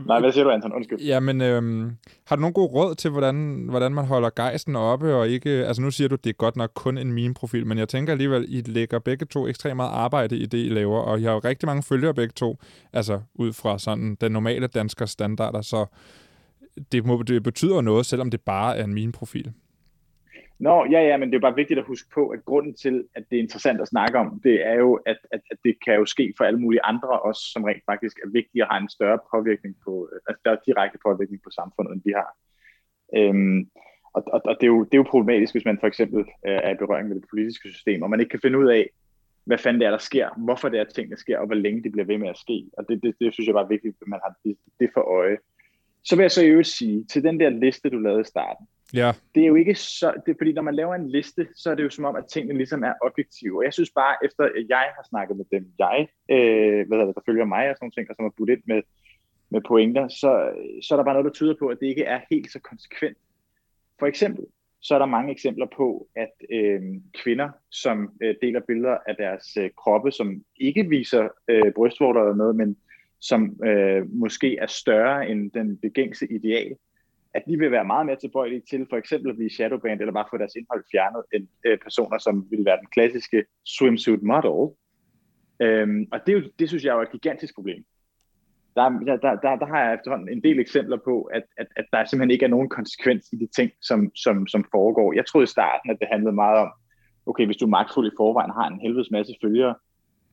S5: Nej, hvad siger du, Anton? Undskyld.
S1: Jamen, øhm, har du nogle gode råd til, hvordan, hvordan man holder gejsten oppe, og ikke, altså nu siger du, det er godt nok kun en meme-profil, men jeg tænker alligevel, I lægger begge to ekstremt meget arbejde i det, I laver, og I har jo rigtig mange følgere begge to, altså ud fra sådan den normale danskers standarder, så det, må, det betyder noget, selvom det bare er en meme-profil.
S5: Nå, ja, ja, men det er bare vigtigt at huske på, at grunden til, at det er interessant at snakke om, det er jo, at, at, at det kan jo ske for alle mulige andre også, som rent faktisk er vigtige og har en større påvirkning på, altså større direkte påvirkning på samfundet, end vi har. Øhm, og og, og det, er jo, det er jo problematisk, hvis man for eksempel øh, er i berøring med det politiske system, og man ikke kan finde ud af, hvad fanden det er, der sker, hvorfor det er, at tingene sker, og hvor længe de bliver ved med at ske. Og det, det, det synes jeg bare er vigtigt, at man har det, det for øje. Så vil jeg så i øvrigt sige, til den der liste, du lavede i starten,
S1: Ja,
S5: det er jo ikke så, det fordi når man laver en liste, så er det jo som om, at tingene ligesom er objektive. Og jeg synes bare, efter at jeg har snakket med dem, jeg, øh, hvad hedder det, der følger mig og sådan nogle ting, og som har budt ind med, med pointer, så, så er der bare noget, der tyder på, at det ikke er helt så konsekvent. For eksempel, så er der mange eksempler på, at øh, kvinder, som øh, deler billeder af deres øh, kroppe, som ikke viser øh, brystvorter eller noget, men som øh, måske er større end den begængse ideal, at de vil være meget mere tilbøjelige til for eksempel at blive shadowbanned, eller bare få deres indhold fjernet, end øh, personer, som vil være den klassiske swimsuit model. Øhm, og det, er jo, det synes jeg er et gigantisk problem. Der, der, der, der, har jeg efterhånden en del eksempler på, at, at, at der simpelthen ikke er nogen konsekvens i de ting, som, som, som foregår. Jeg troede i starten, at det handlede meget om, okay, hvis du magtfuld i forvejen har en helvedes masse følgere,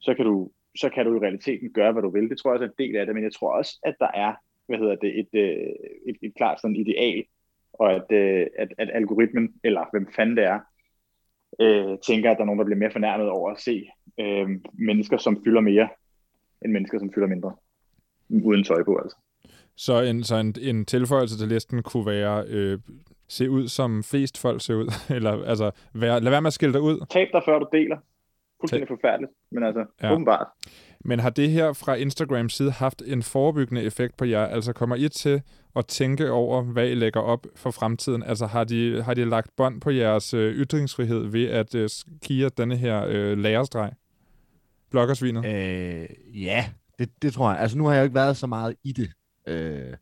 S5: så kan du så kan du i realiteten gøre, hvad du vil. Det tror jeg også er en del af det, men jeg tror også, at der er hvad hedder det, et, øh, et, et klart sådan ideal, og at, øh, at, at algoritmen, eller hvem fanden det er, øh, tænker, at der er nogen, der bliver mere fornærmet over at se øh, mennesker, som fylder mere, end mennesker, som fylder mindre. Uden tøj på, altså.
S1: så en, så en, en tilføjelse til listen kunne være, øh, se ud som flest folk ser ud, eller altså, være, lad være med at skille dig ud.
S5: Tab dig, før du deler. Fuldstændig forfærdeligt, men altså,
S1: Ja.
S5: åbenbart.
S1: Men har det her fra Instagrams side haft en forebyggende effekt på jer? Altså kommer I til at tænke over, hvad I lægger op for fremtiden? Altså har de, har de lagt bånd på jeres øh, ytringsfrihed ved at øh, jer denne her øh, lærerstreg? Bloggersvinet?
S4: Øh, ja, det, det tror jeg. Altså, nu har jeg jo ikke været så meget i det. Øh,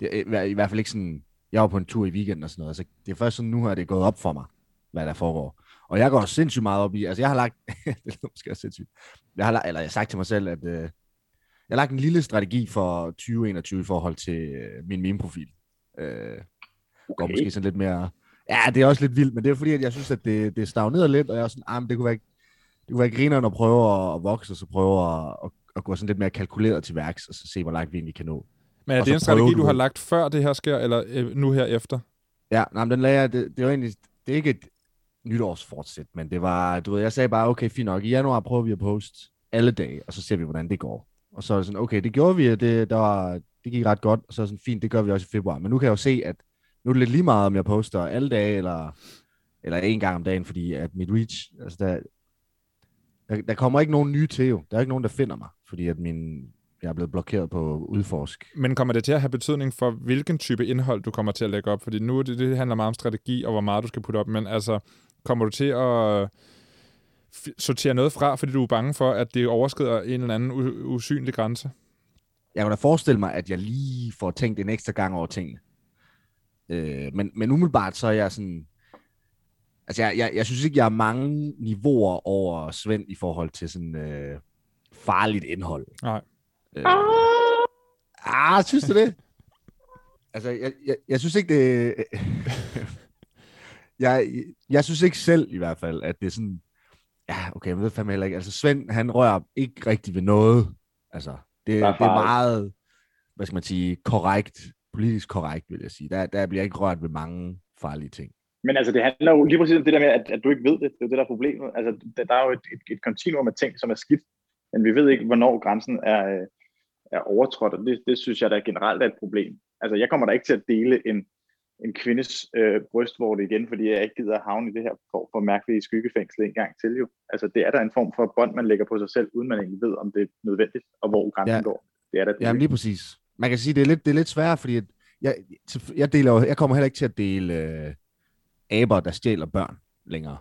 S4: det er, i, I hvert fald ikke sådan... Jeg var på en tur i weekenden og sådan noget. Altså, det er først sådan, nu har det gået op for mig, hvad der foregår. Og jeg går sindssygt meget op i... Altså, jeg har lagt... det lyder måske også sindssygt. Jeg har, lagt- eller jeg har sagt til mig selv, at... Øh, jeg har lagt en lille strategi for 2021 i forhold til øh, min meme-profil. Øh, går
S5: Okay.
S4: måske sådan lidt mere... Ja, det er også lidt vildt, men det er fordi, at jeg synes, at det, det stagnerede lidt, og jeg er sådan, ah, men det kunne være, det kunne være grineren at prøve at, at vokse, og så prøve at, at, at gå sådan lidt mere kalkuleret til værks, og så se, hvor langt vi egentlig kan nå.
S1: Men er
S4: og
S1: det en strategi, du har lagt før det her sker, eller øh, nu her efter?
S4: Ja, nej, men den lagde jeg, det, det er jo egentlig, det er ikke et nytårsfortsæt, men det var, du ved, jeg sagde bare, okay, fint nok, i januar prøver vi at poste alle dage, og så ser vi, hvordan det går. Og så er det sådan, okay, det gjorde vi, og det, der var, det gik ret godt, og så er det sådan, fint, det gør vi også i februar. Men nu kan jeg jo se, at nu er det lidt lige meget, om jeg poster alle dage, eller, eller en gang om dagen, fordi at mit reach, altså der, der, der kommer ikke nogen nye til jo. Der er ikke nogen, der finder mig, fordi at min, jeg er blevet blokeret på udforsk.
S1: Men kommer det til at have betydning for, hvilken type indhold, du kommer til at lægge op? Fordi nu det, det handler meget om strategi, og hvor meget du skal putte op. Men altså, kommer du til at f- sortere noget fra, fordi du er bange for, at det overskrider en eller anden usynlig grænse?
S4: Jeg kan da forestille mig, at jeg lige får tænkt en ekstra gang over tingene. Øh, men, men umiddelbart så er jeg sådan... Altså, jeg, jeg, jeg synes ikke, jeg har mange niveauer over Svend i forhold til sådan øh, farligt indhold.
S1: Nej.
S4: Øh, ah, synes du det? altså, jeg, jeg, jeg synes ikke, det... jeg, jeg synes ikke selv i hvert fald, at det er sådan... Ja, okay, jeg ved fandme heller ikke. Altså, Svend, han rører ikke rigtig ved noget. Altså, det,
S5: er
S4: det er meget, hvad skal man sige, korrekt, politisk korrekt, vil jeg sige. Der, der bliver ikke rørt ved mange farlige ting.
S5: Men altså, det handler jo lige præcis om det der med, at, at du ikke ved det. Det er jo det, der er problemet. Altså, der, der er jo et, et, et kontinuum af ting, som er skidt, men vi ved ikke, hvornår grænsen er, øh, er overtrådt, og det, det synes jeg da generelt er et problem. Altså, jeg kommer da ikke til at dele en, en kvindes øh, brystvorte igen, fordi jeg ikke gider at havne i det her form for mærkelige skyggefængsel en gang til jo. Altså, det er der en form for bånd, man lægger på sig selv, uden man egentlig ved, om det er nødvendigt, og hvor grænsen
S4: Ja.
S5: ja. går. Det er
S4: Jamen
S5: problem.
S4: lige præcis. Man kan sige, det er lidt, det er lidt sværere, fordi at jeg, jeg, deler, jeg kommer heller ikke til at dele øh, aber, der stjæler børn længere.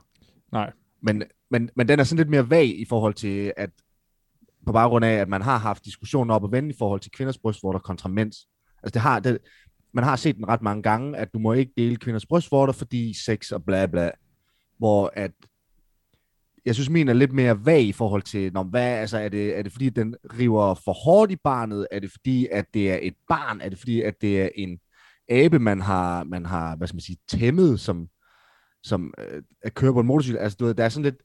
S1: Nej.
S4: Men, men, men den er sådan lidt mere vag i forhold til, at på baggrund af, at man har haft diskussioner op og vende i forhold til kvinders brystvorter kontra mænds. Altså det har, det, man har set den ret mange gange, at du må ikke dele kvinders brystvorter, fordi sex og bla bla. Hvor at, jeg synes, min er lidt mere vag i forhold til, når, hvad, altså, er, det, er det fordi, den river for hårdt i barnet? Er det fordi, at det er et barn? Er det fordi, at det er en abe, man har, man har hvad skal man sige, tæmmet, som, som øh, at køre på en motorcykel? Altså, du ved, der er sådan lidt,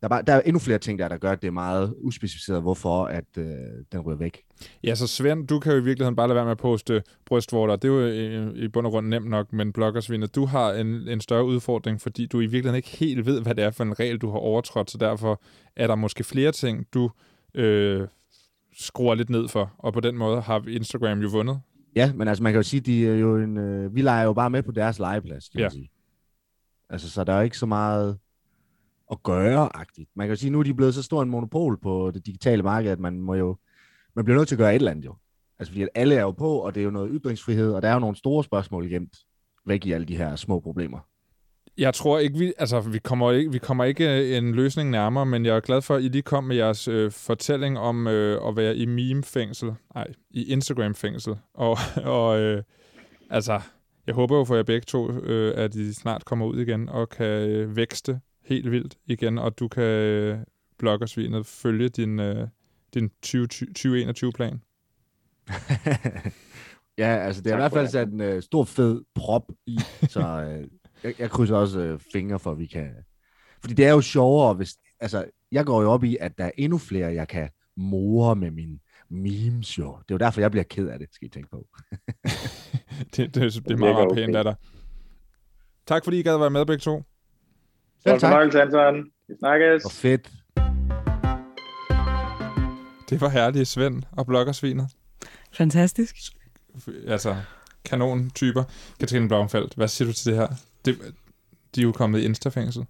S4: der er, bare, der er endnu flere ting der, der gør, at det er meget uspecificeret, hvorfor at øh, den ryger væk.
S1: Ja, så Svend, du kan jo i virkeligheden bare lade være med at poste brystvorter. Det er jo i, i bund og grund nemt nok, men bloggersvinet, du har en, en større udfordring, fordi du i virkeligheden ikke helt ved, hvad det er for en regel, du har overtrådt, så derfor er der måske flere ting, du øh, skruer lidt ned for, og på den måde har Instagram jo vundet.
S4: Ja, men altså man kan jo sige, de er jo en, øh, vi leger jo bare med på deres legeplads, kan
S1: Ja.
S4: man sige. Altså, så der er jo ikke så meget at gøre-agtigt. Man kan jo sige, nu er de blevet så stor en monopol på det digitale marked, at man må jo, man bliver nødt til at gøre et eller andet jo. Altså, fordi at alle er jo på, og det er jo noget ytringsfrihed, og der er jo nogle store spørgsmål gemt væk i alle de her små problemer.
S1: Jeg tror ikke, vi, altså, vi, kommer ikke, vi kommer ikke øh, en løsning nærmere, men jeg er glad for, at I lige kom med jeres øh, fortælling om øh, at være i meme-fængsel. Nej, i Instagram-fængsel. Og, og øh, altså, jeg håber jo for jer begge to, øh, at I snart kommer ud igen og kan øh, vækste helt vildt igen, og du kan øh, bloggersvinet følge din, øh, din 20 2021-plan.
S4: ja, altså det er i hvert fald
S5: det.
S4: sat en øh, stor fed prop i, så øh, jeg, jeg krydser også øh, fingre for, at vi kan... Fordi det er jo sjovere, hvis... Altså, jeg går jo op i, at der er endnu flere, jeg kan more med mine memes jo. Det er jo derfor, jeg bliver ked af det, skal I tænke på.
S1: det, det, det er
S5: virker
S1: meget, meget
S5: okay.
S1: pænt af dig. Tak fordi I gad at være med begge to.
S4: Selv tak.
S5: fornøjelse, Anton. Vi snakkes.
S4: Hvor fedt.
S1: Det var herlige Svend og bloggersvinet.
S3: Fantastisk.
S1: altså kanon-typer. Katrine Blomfeldt, hvad siger du til det her? Det, de er jo kommet i instafængsel.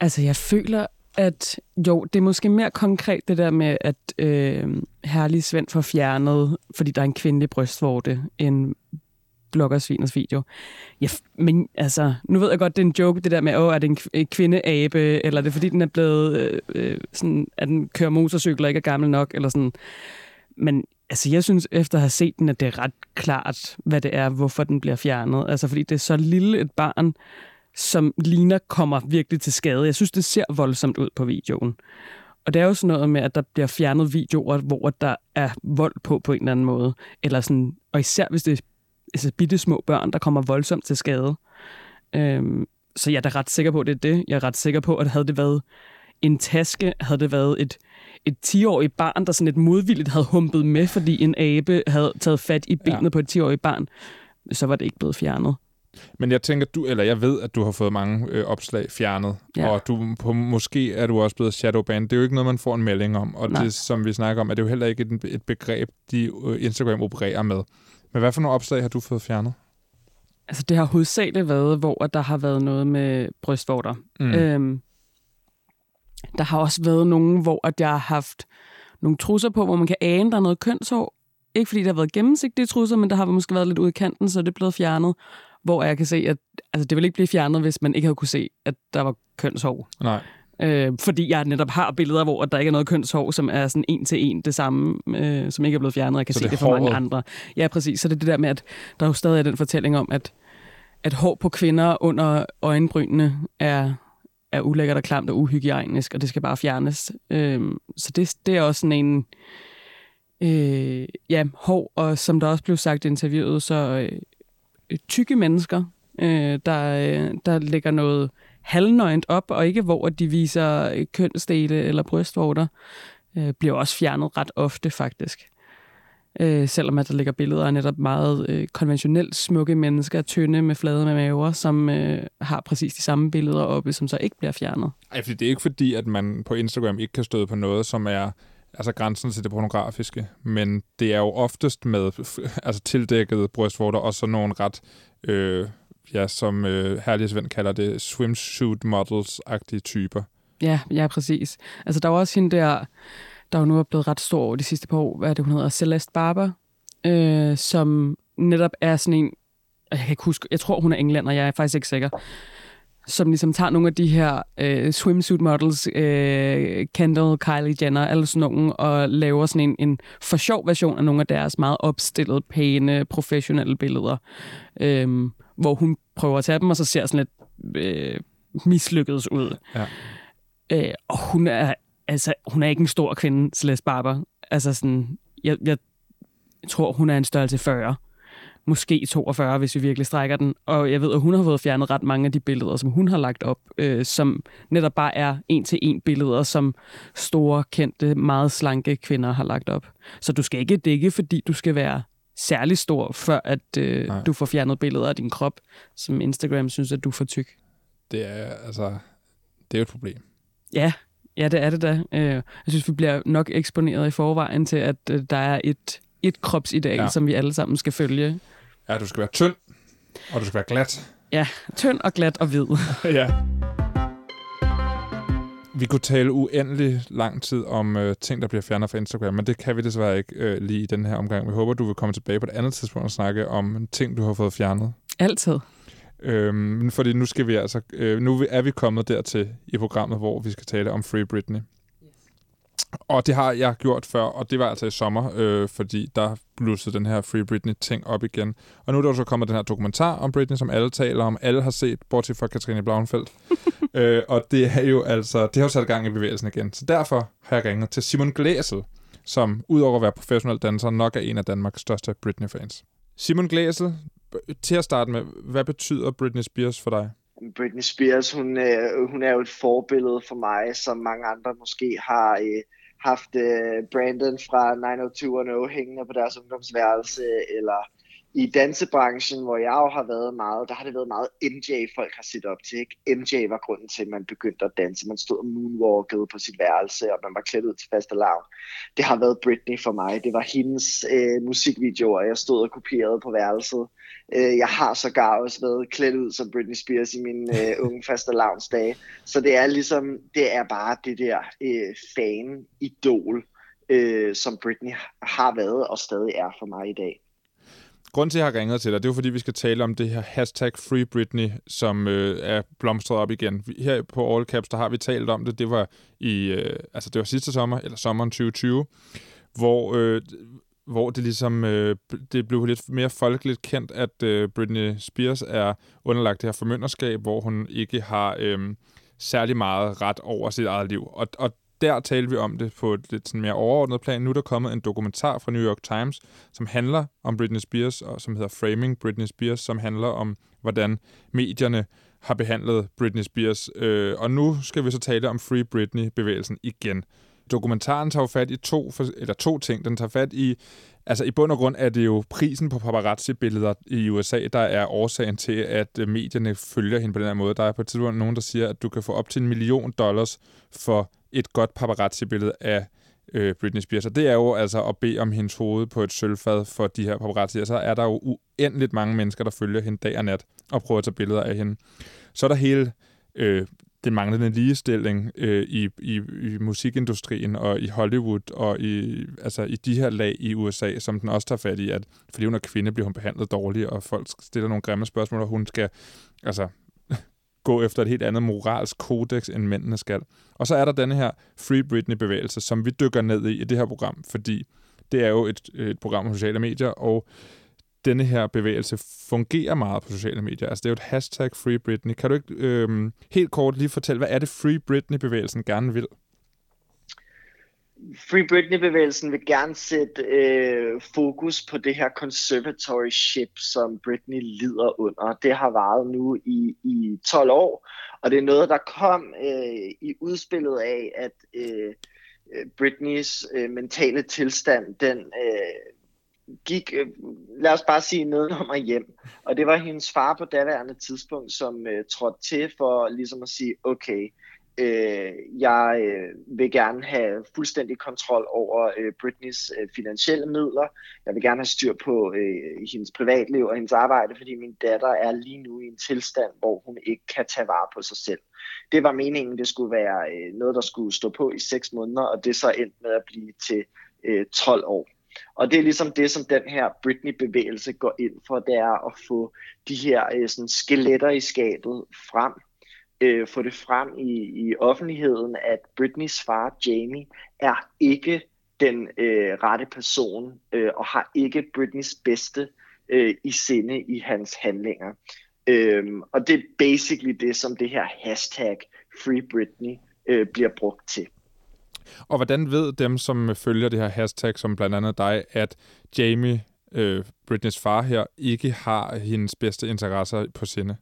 S3: Altså, jeg føler, at jo, det er måske mere konkret det der med, at øh, herlig Svend får fjernet, fordi der er en kvindelig brystvorte, end bloggersvinets video. Ja, men altså, nu ved jeg godt, det er en joke, det der med, åh, er det en kvindeabe, eller er det fordi, den er blevet, øh, øh sådan, at den kører motorcykler og ikke er gammel nok, eller sådan. Men altså, jeg synes, efter at have set den, at det er ret klart, hvad det er, hvorfor den bliver fjernet. Altså, fordi det er så lille et barn, som ligner kommer virkelig til skade. Jeg synes, det ser voldsomt ud på videoen. Og det er jo sådan noget med, at der bliver fjernet videoer, hvor der er vold på på en eller anden måde. Eller sådan, og især hvis det er altså, bitte små børn, der kommer voldsomt til skade. Øhm, så jeg er da ret sikker på, at det er det. Jeg er ret sikker på, at havde det været en taske, havde det været et, et 10-årigt barn, der sådan et modvilligt havde humpet med, fordi en abe havde taget fat i benet
S1: Ja.
S3: på et 10-årigt barn, så var det ikke blevet fjernet.
S1: Men jeg tænker, du, eller jeg ved, at du har fået mange øh, opslag fjernet. Ja. og du, på, måske er du også blevet shadowbanned. Det er jo ikke noget, man får en melding om, og
S3: Nej.
S1: det, som vi snakker om, er det jo heller ikke et, et begreb, de øh, Instagram opererer med. Men hvad for nogle opslag har du fået fjernet?
S3: altså det har hovedsageligt været, hvor der har været noget med brystvorter.
S1: Mm.
S3: Mm. Øhm, der har også været nogen, hvor at jeg har haft nogle trusser på, hvor man kan ane, der er noget kønshår. Ikke fordi der har været gennemsigtige trusser, men der har måske været lidt ude i kanten, så det er blevet fjernet. Hvor jeg kan se, at altså, det vil ikke blive fjernet, hvis man ikke havde kunne se, at der var kønshår.
S1: Nej.
S3: Øh, fordi jeg netop har billeder, hvor der ikke er noget kønshår, som er sådan en til en det samme, øh, som ikke er blevet fjernet. Jeg kan
S1: Så
S3: se
S1: det
S3: det, for mange andre. Ja, præcis. Så det er det der med, at der jo stadig er den fortælling om, at, at hår på kvinder under øjenbrynene er, er ulækkert og klamt og uhygiejnisk, og det skal bare fjernes. Øh, så det, det er også sådan en... Øh, ja, hår, og som der også blev sagt i interviewet, så øh, tykke mennesker, øh, der, øh, der lægger noget halvnøgent op, og ikke hvor de viser øh, kønsdele eller brystvorter, øh, bliver også fjernet ret ofte faktisk. Øh, selvom at der ligger billeder af netop meget øh, konventionelt smukke mennesker, tynde med flade med maver, som øh, har præcis de samme billeder oppe, som så ikke bliver fjernet.
S1: Ej, fordi det er ikke fordi, at man på Instagram ikke kan støde på noget, som er altså grænsen til det pornografiske, men det er jo oftest med altså tildækkede brystvorter og så nogle ret, øh, ja, som øh, herlig Svend kalder det, swimsuit models-agtige typer.
S3: Ja, ja, præcis. Altså, der var også hende der, der jo nu er blevet ret stor over de sidste par år, hvad er det, hun hedder, Celeste Barber, øh, som netop er sådan en, jeg kan ikke huske, jeg tror, hun er englænder, jeg er faktisk ikke sikker, som ligesom tager nogle af de her øh, swimsuit models, øh, Kendall, Kylie Jenner, alle sådan nogle, og laver sådan en, en for sjov version af nogle af deres meget opstillede, pæne, professionelle billeder, øh, hvor hun prøver at tage dem, og så ser sådan lidt øh, mislykkedes ud.
S1: Ja.
S3: Øh, og hun er, altså, hun er ikke en stor kvinde, Celeste Barber. Altså sådan, jeg, jeg tror, hun er en størrelse 40. Måske 42, hvis vi virkelig strækker den. Og jeg ved, at hun har fået fjernet ret mange af de billeder, som hun har lagt op, øh, som netop bare er en-til-en billeder, som store, kendte, meget slanke kvinder har lagt op. Så du skal ikke dække, fordi du skal være særlig stor, før at øh,
S1: Nej.
S3: du får fjernet billeder af din krop, som Instagram synes, at du er for tyk.
S1: Det er altså, det er et problem.
S3: Ja, ja, det er det da. Øh, Jeg synes, vi bliver nok eksponeret i forvejen til, at øh, der er et, et kropsideal,
S1: ja.
S3: som vi alle sammen skal følge.
S1: Ja, du skal være tynd, og du skal være glat.
S3: Ja, tynd og glat og hvid.
S1: ja. Vi kunne tale uendelig lang tid om øh, ting, der bliver fjernet fra Instagram, men det kan vi desværre ikke øh, lige i den her omgang. Vi håber, du vil komme tilbage på et andet tidspunkt og snakke om ting, du har fået fjernet.
S3: Altid.
S1: Øhm, fordi nu skal vi altså, øh, nu er vi kommet dertil i programmet, hvor vi skal tale om Free Britney. Og det har jeg gjort før, og det var altså i sommer, øh, fordi der blussede den her Free Britney-ting op igen. Og nu er der så kommet den her dokumentar om Britney, som alle taler om, alle har set, bortset fra Katrine Blauenfeldt. øh, og det er jo altså, det har jo sat gang i bevægelsen igen. Så derfor har jeg ringet til Simon Glæsel, som udover at være professionel danser, nok er en af Danmarks største Britney-fans. Simon Glæsel, til at starte med, hvad betyder Britney Spears for dig?
S6: Britney Spears, hun, øh, hun er jo et forbillede for mig, som mange andre måske har øh, haft øh, Brandon fra 90210 hængende på deres ungdomsværelse, eller i dansebranchen, hvor jeg jo har været meget, der har det været meget MJ, folk har set op til. Ikke? MJ var grunden til, at man begyndte at danse. Man stod og moonwalkede på sit værelse, og man var klædt ud til faste lavn. Det har været Britney for mig. Det var hendes øh, musikvideoer, jeg stod og kopierede på værelset. Øh, jeg har sågar også været klædt ud som Britney Spears i mine øh, unge faste dage. Så det er ligesom, det er bare det der øh, fan-idol, øh, som Britney har været og stadig er for mig i dag
S1: grund til, at jeg har ringet til dig, det er jo fordi, vi skal tale om det her hashtag Free Britney, som øh, er blomstret op igen. Her på All Caps, der har vi talt om det. Det var i, øh, altså det var sidste sommer, eller sommeren 2020, hvor, øh, hvor det ligesom, øh, det blev lidt mere folkeligt kendt, at øh, Britney Spears er underlagt det her formynderskab, hvor hun ikke har øh, særlig meget ret over sit eget liv. Og, og der talte vi om det på et lidt sådan mere overordnet plan. Nu er der kommet en dokumentar fra New York Times, som handler om Britney Spears, og som hedder Framing Britney Spears, som handler om, hvordan medierne har behandlet Britney Spears. Øh, og nu skal vi så tale om Free Britney-bevægelsen igen. Dokumentaren tager jo fat i to, for- eller to ting. Den tager fat i, altså i bund og grund er det jo prisen på paparazzi-billeder i USA, der er årsagen til, at øh, medierne følger hende på den her måde. Der er på et tidspunkt nogen, der siger, at du kan få op til en million dollars for et godt paparazzi-billede af øh, Britney Spears. Og det er jo altså at bede om hendes hoved på et sølvfad for de her paparazzi. Og så er der jo uendeligt mange mennesker, der følger hende dag og nat og prøver at tage billeder af hende. Så er der hele øh, den manglende ligestilling øh, i, i, i musikindustrien og i Hollywood og i, altså, i de her lag i USA, som den også tager fat i, at fordi hun er kvinde, bliver hun behandlet dårligt, og folk stiller nogle grimme spørgsmål, og hun skal altså, gå efter et helt andet moralsk kodex, end mændene skal. Og så er der denne her Free Britney-bevægelse, som vi dykker ned i i det her program, fordi det er jo et, et program om sociale medier, og denne her bevægelse fungerer meget på sociale medier. Altså det er jo et hashtag Free Britney. Kan du ikke øh, helt kort lige fortælle, hvad er det Free Britney-bevægelsen gerne vil?
S6: Free Britney-bevægelsen vil gerne sætte øh, fokus på det her conservatorship, som Britney lider under. Det har varet nu i, i 12 år, og det er noget, der kom øh, i udspillet af, at øh, øh Britneys øh, mentale tilstand, den øh, gik, øh, lad os bare sige, noget mig hjem. Og det var hendes far på daværende tidspunkt, som øh, trådte til for ligesom at sige, okay, øh, jeg øh, vil gerne have fuldstændig kontrol over øh, Britneys øh, finansielle midler. Jeg vil gerne have styr på øh, hendes privatliv og hendes arbejde, fordi min datter er lige nu i en tilstand, hvor hun ikke kan tage vare på sig selv. Det var meningen, det skulle være øh, noget, der skulle stå på i seks måneder, og det så endte med at blive til øh, 12 år. Og det er ligesom det, som den her Britney-bevægelse går ind for, det er at få de her øh, sådan skeletter i skabet frem, øh, få det frem i, i offentligheden, at Britneys far, Jamie, er ikke den øh, rette person, øh, og har ikke Britneys bedste øh, i sinde i hans handlinger. Øhm, og det er basically det, som det her hashtag Free Britney øh, bliver brugt til.
S1: Og hvordan ved dem, som følger det her hashtag, som blandt andet dig, at Jamie, øh, Britneys far her, ikke har hendes bedste interesser på sinde?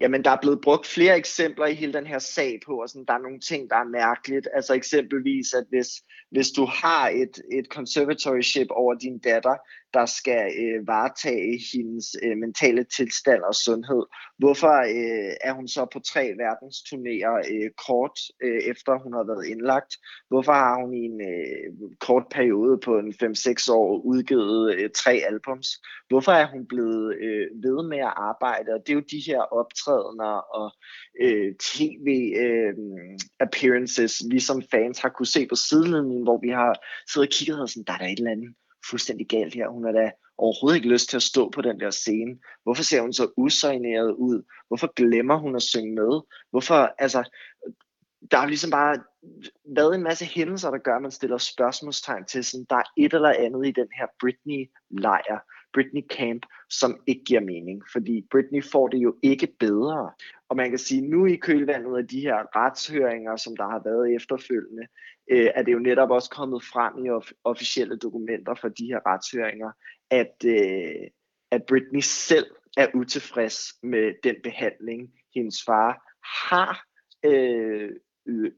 S6: Jamen, der er blevet brugt flere eksempler i hele den her sag på, og sådan, der er nogle ting, der er mærkeligt. Altså eksempelvis, at hvis, hvis du har et, et conservatorship over din datter, der skal øh, varetage hendes øh, mentale tilstand og sundhed. Hvorfor øh, er hun så på tre verdensturnéer øh, kort øh, efter hun har været indlagt? Hvorfor har hun i en øh, kort periode på en 5-6 år udgivet øh, tre albums? Hvorfor er hun blevet øh, ved med at arbejde? Og det er jo de her optrædener og øh, tv øh, appearances, vi som fans har kunne se på sidelinjen, hvor vi har siddet og kigget og sådan, der er der et eller andet fuldstændig galt her. Hun har da overhovedet ikke lyst til at stå på den der scene. Hvorfor ser hun så usigneret ud? Hvorfor glemmer hun at synge med? Hvorfor, altså, der er ligesom bare været en masse hændelser, der gør, at man stiller spørgsmålstegn til, sådan, der er et eller andet i den her Britney-lejr, Britney Camp, som ikke giver mening. Fordi Britney får det jo ikke bedre. Og man kan sige, nu i kølvandet af de her retshøringer, som der har været efterfølgende, øh, er det jo netop også kommet frem i of- officielle dokumenter for de her retshøringer, at, øh, at Britney selv er utilfreds med den behandling, hendes far har øh,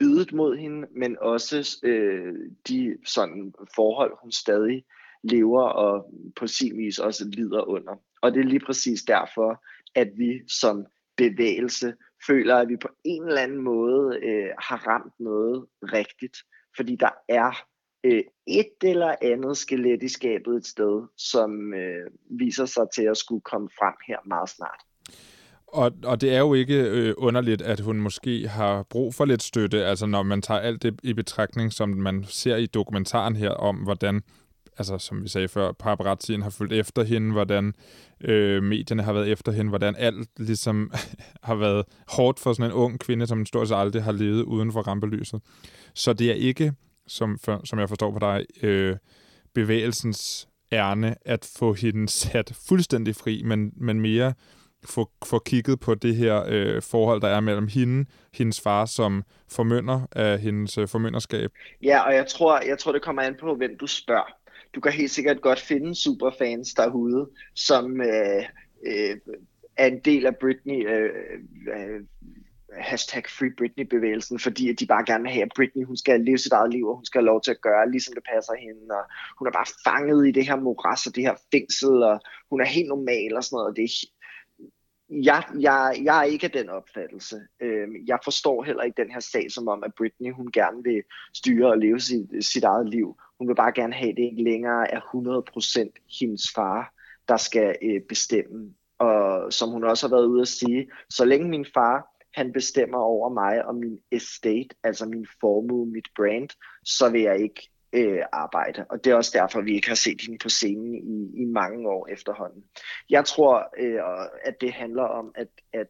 S6: ydet mod hende, men også øh, de sådan forhold, hun stadig lever og på sin vis også lider under. Og det er lige præcis derfor, at vi som bevægelse føler, at vi på en eller anden måde øh, har ramt noget rigtigt fordi der er øh, et eller andet skelet i skabet et sted, som øh, viser sig til at skulle komme frem her meget snart.
S1: Og, og det er jo ikke øh, underligt, at hun måske har brug for lidt støtte, altså når man tager alt det i betragtning, som man ser i dokumentaren her om, hvordan, altså som vi sagde før, paparazzien har fulgt efter hende, hvordan øh, medierne har været efter hende, hvordan alt ligesom har været hårdt for sådan en ung kvinde, som stort set aldrig har levet uden for rampelyset. Så det er ikke, som, for, som jeg forstår på dig, øh, bevægelsens ærne at få hende sat fuldstændig fri, men, men mere få, få kigget på det her øh, forhold, der er mellem hende, hendes far som formønder af hendes øh, formønderskab.
S6: Ja, og jeg tror, jeg tror, det kommer an på, hvem du spørger. Du kan helt sikkert godt finde superfans derude, som øh, øh, er en del af Britney, øh, øh, hashtag Free Britney-bevægelsen, fordi at de bare gerne vil have, at Britney hun skal leve sit eget liv, og hun skal have lov til at gøre, ligesom det passer hende, og hun er bare fanget i det her moras og det her fængsel, og hun er helt normal og sådan noget, og det er, jeg, jeg, jeg er ikke af den opfattelse. Øhm, jeg forstår heller ikke den her sag som om, at Britney hun gerne vil styre og leve sit, sit eget liv. Hun vil bare gerne have, at det ikke længere er 100% hendes far, der skal øh, bestemme. Og som hun også har været ude at sige, så længe min far han bestemmer over mig og min estate, altså min formue, mit brand, så vil jeg ikke øh, arbejde. Og det er også derfor, vi ikke har set hende på scenen i, i mange år efterhånden. Jeg tror, øh, at det handler om, at, at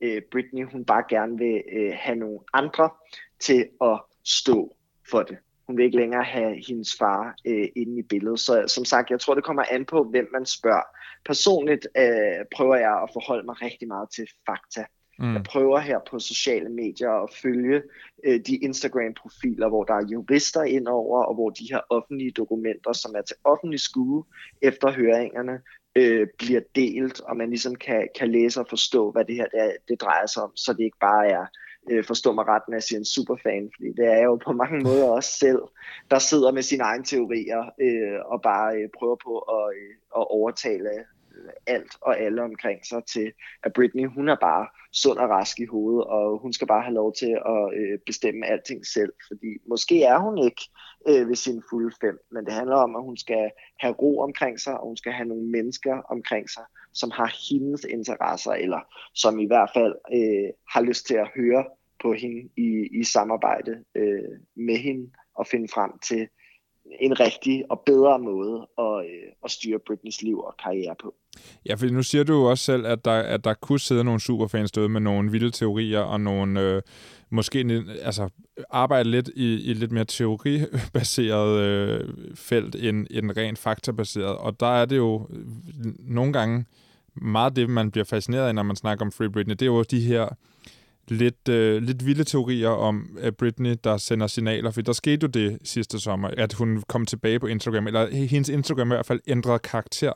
S6: øh, Britney hun bare gerne vil øh, have nogle andre til at stå for det. Hun vil ikke længere have hendes far øh, inde i billedet. Så som sagt, jeg tror, det kommer an på, hvem man spørger. Personligt øh, prøver jeg at forholde mig rigtig meget til fakta. Mm. Jeg prøver her på sociale medier at følge øh, de Instagram-profiler, hvor der er jurister indover, og hvor de her offentlige dokumenter, som er til offentlig skue efter høringerne, øh, bliver delt, og man ligesom kan, kan læse og forstå, hvad det her det, det drejer sig om, så det ikke bare er øh, forstå mig ret, når jeg siger en superfan, fordi det er jo på mange måder også selv, der sidder med sine egne teorier øh, og bare øh, prøver på at, øh, at overtale øh, alt og alle omkring sig til, at Britney, hun er bare sund og rask i hovedet, og hun skal bare have lov til at øh, bestemme alting selv, fordi måske er hun ikke øh, ved sin fulde fem, men det handler om, at hun skal have ro omkring sig, og hun skal have nogle mennesker omkring sig, som har hendes interesser, eller som i hvert fald øh, har lyst til at høre på hende i, i samarbejde øh, med hende, og finde frem til en rigtig og bedre måde at, øh, at styre Britneys liv og karriere på.
S1: Ja, for nu siger du jo også selv, at der, at der kunne sidde nogle superfans derude med nogle vilde teorier og nogle, øh, måske altså, arbejde lidt i, i lidt mere teoribaseret øh, felt end, end rent faktabaseret. Og der er det jo nogle gange meget det, man bliver fascineret af, når man snakker om Free Britney. Det er jo de her lidt, øh, lidt vilde teorier om at Britney, der sender signaler, for der skete jo det sidste sommer, at hun kom tilbage på Instagram, eller hendes Instagram i hvert fald ændrede karakter,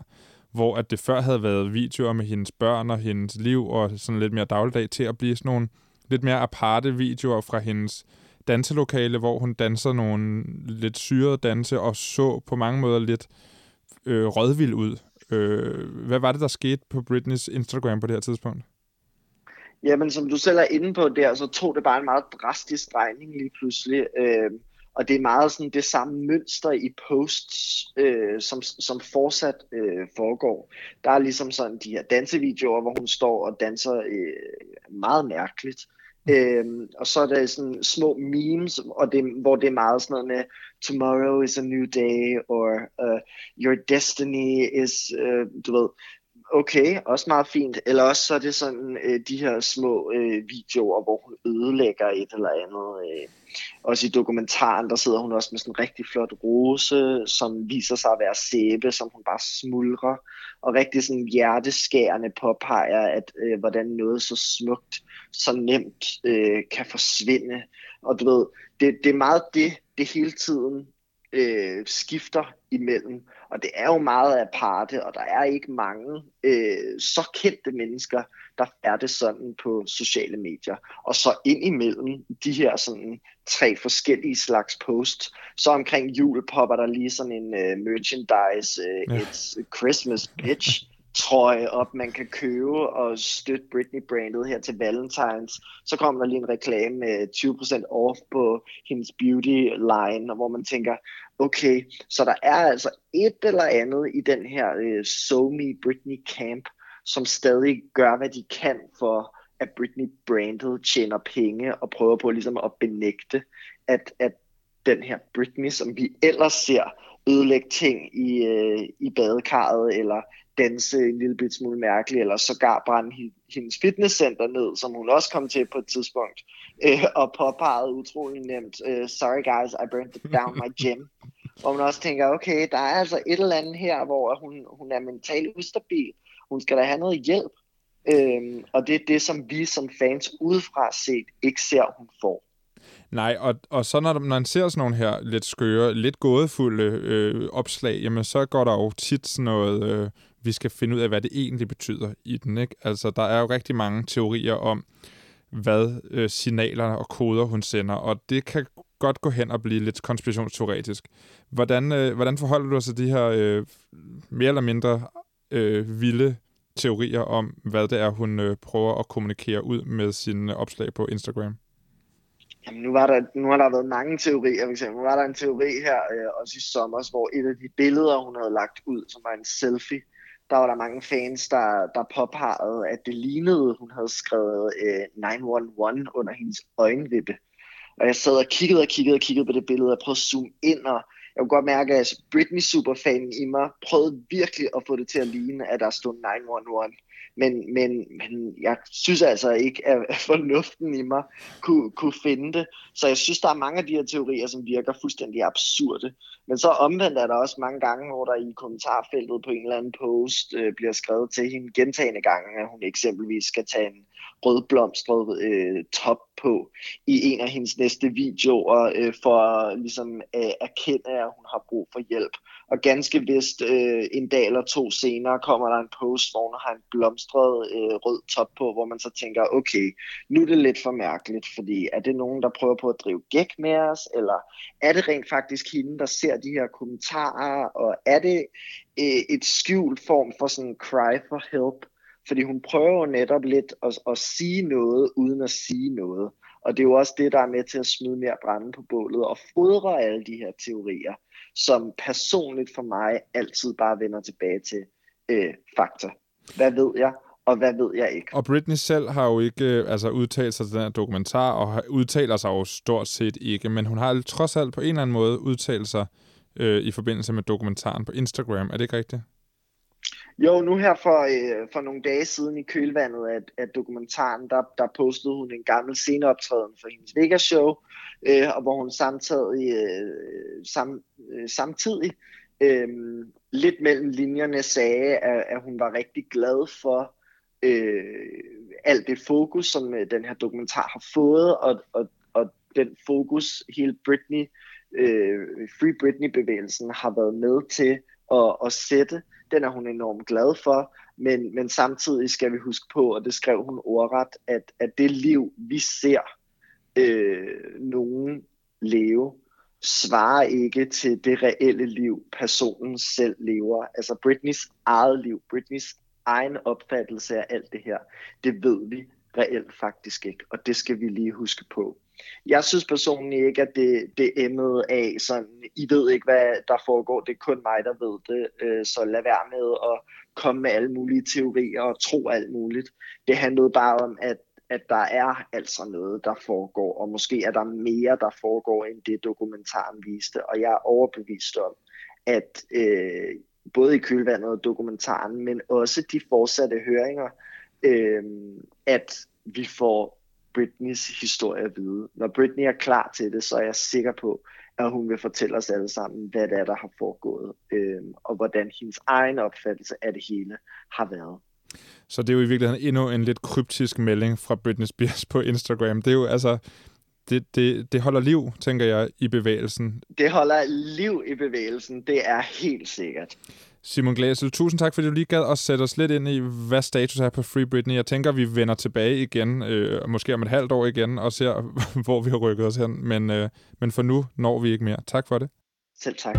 S1: hvor at det før havde været videoer med hendes børn og hendes liv og sådan lidt mere dagligdag til at blive sådan nogle lidt mere aparte videoer fra hendes danselokale, hvor hun danser nogle lidt syrede danse og så på mange måder lidt øh, rødvild ud. Øh, hvad var det, der skete på Britneys Instagram på det her tidspunkt?
S6: Jamen, som du selv er inde på der, så tog det bare en meget drastisk drejning lige pludselig. Øh, og det er meget sådan det samme mønster i posts, øh, som, som fortsat øh, foregår. Der er ligesom sådan de her dansevideoer, hvor hun står og danser øh, meget mærkeligt. Øhm, og så er der sådan små memes, og det, hvor det er meget sådan noget med Tomorrow is a new day, or uh, Your destiny is, uh, du ved, okay, også meget fint. Eller også så er det sådan øh, de her små øh, videoer, hvor hun ødelægger et eller andet. Øh. Også i dokumentaren, der sidder hun også med sådan en rigtig flot rose, som viser sig at være sæbe, som hun bare smuldrer. Og rigtig sådan hjerteskærende påpeger, at øh, hvordan noget så smukt, så nemt øh, kan forsvinde. Og du ved, det, det er meget det, det hele tiden øh, skifter imellem. Og det er jo meget aparte, og der er ikke mange øh, så kendte mennesker, der er det sådan på sociale medier. Og så ind imellem de her sådan tre forskellige slags posts, så omkring jul popper der lige sådan en uh, merchandise, ja. it's Christmas bitch, trøje op, man kan købe og støtte Britney-brandet her til Valentines. Så kommer der lige en reklame med 20% off på hendes beauty-line, hvor man tænker, okay, så der er altså et eller andet i den her øh, So Me Britney Camp, som stadig gør, hvad de kan for, at Britney-brandet tjener penge og prøver på ligesom at benægte, at, at den her Britney, som vi ellers ser ødelægge ting i, øh, i badekarret, eller danse en lille bit smule mærkeligt, eller sågar brænde hendes fitnesscenter ned, som hun også kom til på et tidspunkt, øh, og påpegede utrolig nemt, øh, sorry guys, I burned down my gym. Hvor man også tænker, okay, der er altså et eller andet her, hvor hun, hun er mentalt ustabil. Hun skal da have noget hjælp. Øhm, og det er det, som vi som fans udefra set ikke ser, hun får.
S1: Nej, og, og så når, når man ser sådan nogle her lidt skøre, lidt gådefulde øh, opslag, jamen så går der jo tit sådan noget, øh, vi skal finde ud af, hvad det egentlig betyder i den. Ikke? Altså, der er jo rigtig mange teorier om, hvad øh, signalerne og koder hun sender, og det kan godt gå hen og blive lidt konspirationsteoretisk. Hvordan, øh, hvordan forholder du dig til de her øh, mere eller mindre øh, vilde teorier om, hvad det er, hun øh, prøver at kommunikere ud med sine opslag på Instagram?
S6: Jamen, nu, var der, nu har der været mange teorier. For eksempel Nu var der en teori her øh, også i sommer, hvor et af de billeder, hun havde lagt ud, som var en selfie, der var der mange fans, der, der påpegede, at det lignede, hun havde skrevet øh, 911 under hendes øjenvippe. Og jeg sad og kiggede og kiggede og kiggede på det billede, og prøvede at zoome ind, og jeg kunne godt mærke, at Britney-superfanen i mig prøvede virkelig at få det til at ligne, at der stod 911. Men, men, men jeg synes altså ikke, at fornuften i mig kunne, kunne finde det. Så jeg synes, der er mange af de her teorier, som virker fuldstændig absurde. Men så omvendt er der også mange gange, hvor der i kommentarfeltet på en eller anden post øh, bliver skrevet til hende gentagende gange, at hun eksempelvis skal tage en rødblomstret øh, top på i en af hendes næste videoer, øh, for ligesom øh, erkende, at hun har brug for hjælp. Og ganske vist øh, en dag eller to senere kommer der en post, hvor hun har en blomstret øh, rød top på, hvor man så tænker, okay, nu er det lidt for mærkeligt, fordi er det nogen, der prøver på at drive gæk med os, eller er det rent faktisk hende, der ser de her kommentarer, og er det øh, et skjult form for sådan cry for help? Fordi hun prøver jo netop lidt at, at sige noget, uden at sige noget. Og det er jo også det, der er med til at smide mere brænde på bålet og fodre alle de her teorier, som personligt for mig altid bare vender tilbage til øh, fakta. Hvad ved jeg, og hvad ved jeg ikke?
S1: Og Britney selv har jo ikke øh, altså, udtalt sig til den her dokumentar, og udtaler sig jo stort set ikke, men hun har trods alt på en eller anden måde udtalt sig øh, i forbindelse med dokumentaren på Instagram. Er det ikke rigtigt?
S6: Jo, nu her for, øh, for nogle dage siden i kølvandet af, af dokumentaren, der, der postede hun en gammel sceneoptræden for hendes Vegas-show, øh, og hvor hun samtidig, øh, sam, øh, samtidig øh, lidt mellem linjerne sagde, at, at hun var rigtig glad for øh, alt det fokus, som øh, den her dokumentar har fået, og, og, og den fokus hele Britney, øh, Free Britney-bevægelsen har været med til at, at sætte den er hun enormt glad for, men, men samtidig skal vi huske på, og det skrev hun ordret, at, at det liv, vi ser øh, nogen leve, svarer ikke til det reelle liv, personen selv lever. Altså Britneys eget liv, Britneys egen opfattelse af alt det her, det ved vi reelt faktisk ikke, og det skal vi lige huske på. Jeg synes personligt ikke, at det, det emmede af sådan, I ved ikke, hvad der foregår, det er kun mig, der ved det, øh, så lad være med at komme med alle mulige teorier og tro alt muligt. Det handlede bare om, at, at der er altså noget, der foregår, og måske er der mere, der foregår, end det dokumentaren viste, og jeg er overbevist om, at øh, både i kølvandet og dokumentaren, men også de fortsatte høringer, øh, at vi får Britneys historie at vide. Når Britney er klar til det, så er jeg sikker på, at hun vil fortælle os alle sammen, hvad det er, der har foregået, øh, og hvordan hendes egen opfattelse af det hele har været.
S1: Så det er jo i virkeligheden endnu en lidt kryptisk melding fra Britney Spears på Instagram. Det er jo altså, det, det, det holder liv, tænker jeg, i bevægelsen.
S6: Det holder liv i bevægelsen, det er helt sikkert.
S1: Simon Glasel, tusind tak, fordi du lige gad at sætte os lidt ind i, hvad status er på Free Britney. Jeg tænker, vi vender tilbage igen, øh, måske om et halvt år igen, og ser, hvor vi har rykket os hen. Men, øh, men for nu når vi ikke mere. Tak for det.
S6: Selv tak.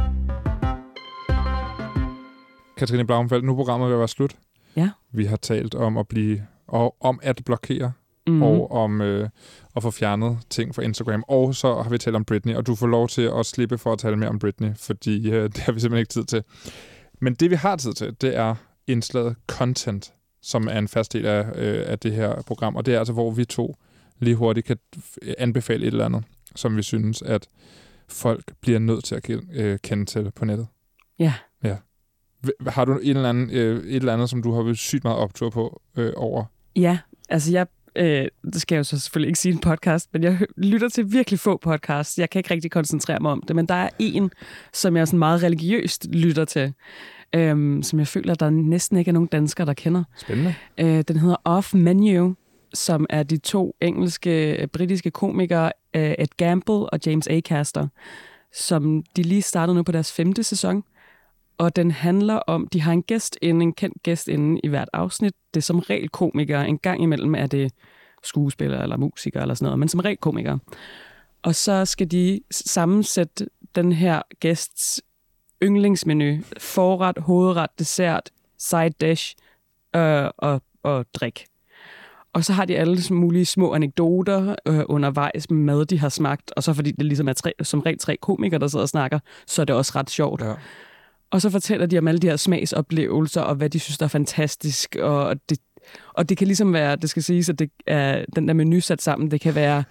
S1: Katrine Blauenfeldt, nu er programmet ved at være slut.
S3: Ja.
S1: Vi har talt om at blive og om at blokere
S3: Mm.
S1: mm. og om øh, at få fjernet ting fra Instagram. Og så har vi talt om Britney, og du får lov til at slippe for at tale mere om Britney, fordi øh, det har vi simpelthen ikke tid til. Men det, vi har tid til, det er indslaget content, som er en fast del af, øh, af det her program. Og det er altså, hvor vi to lige hurtigt kan f- anbefale et eller andet, som vi synes, at folk bliver nødt til at kende, øh, kende til på nettet.
S3: Ja.
S1: ja. Har du en eller anden, øh, et eller andet, som du har været sygt meget optur på øh, over?
S3: Ja, altså jeg, øh, det skal jeg jo så selvfølgelig ikke sige en podcast, men jeg lytter til virkelig få podcasts. Jeg kan ikke rigtig koncentrere mig om det, men der er en, som jeg sådan meget religiøst lytter til, øhm, som jeg føler, der næsten ikke er nogen danskere, der kender.
S1: Spændende.
S3: Øh, den hedder Off Menu, som er de to engelske, øh, britiske komikere, øh, Ed Gamble og James Acaster, som de lige startede nu på deres femte sæson. Og den handler om, de har en gæst inde, en kendt gæst inde i hvert afsnit. Det er som regel komikere. En gang imellem er det skuespillere eller musikere eller sådan noget, men som regel komikere. Og så skal de sammensætte den her gæsts yndlingsmenu. Forret, hovedret, dessert, side dish, øh, og, og drik. Og så har de alle sådan mulige små anekdoter øh, undervejs med mad, de har smagt. Og så fordi det ligesom er tre, som regel tre komikere, der sidder og snakker, så er det også ret sjovt.
S1: Ja.
S3: Og så fortæller de om alle de her smagsoplevelser, og hvad de synes, der er fantastisk. Og det, og det kan ligesom være, det skal siges, at det er den der menu sat sammen, det kan være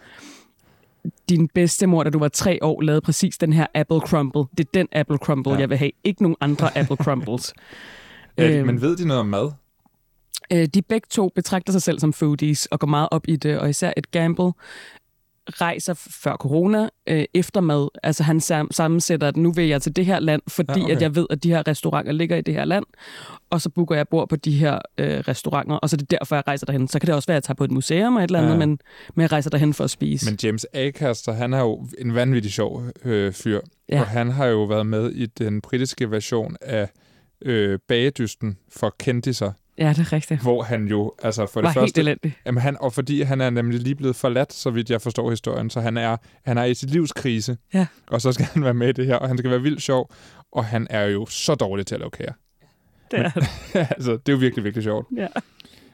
S3: din bedstemor, da du var tre år, lavede præcis den her apple crumble. Det er den apple crumble,
S1: Ja.
S3: jeg vil have. Ikke nogen andre apple crumbles.
S1: Ja,
S3: Øhm.
S1: men ved de noget om mad?
S3: Øh, de begge to betragter sig selv som foodies og går meget op i det, og især et gamble rejser før corona øh, efter mad. Altså han sam- sammensætter, at nu vil jeg til det her land, fordi
S1: Ja, okay.
S3: at jeg ved, at de her restauranter ligger i det her land, og så booker jeg bord på de her øh, restauranter, og så er det derfor, jeg rejser derhen. Så kan det også være, at jeg tager på et museum eller et eller andet,
S1: ja.
S3: men, men jeg rejser derhen for at spise.
S1: Men James Acaster, han er jo en vanvittig sjov øh, fyr,
S3: Ja.
S1: og han har jo været med i den britiske version af øh, bagedysten for kendiser,
S3: Ja, det er rigtigt.
S1: hvor han jo, altså for
S3: Det var helt
S1: første,
S3: elendigt.
S1: jamen han, og fordi han er nemlig lige blevet forladt, så vidt jeg forstår historien, så han er, han er i sit livs krise,
S3: Ja.
S1: og så skal han være med i det her, og han skal være vildt sjov, og han er jo så dårlig til at lave kager.
S3: Det er han.
S1: altså, det er jo virkelig, virkelig sjovt.
S3: Ja.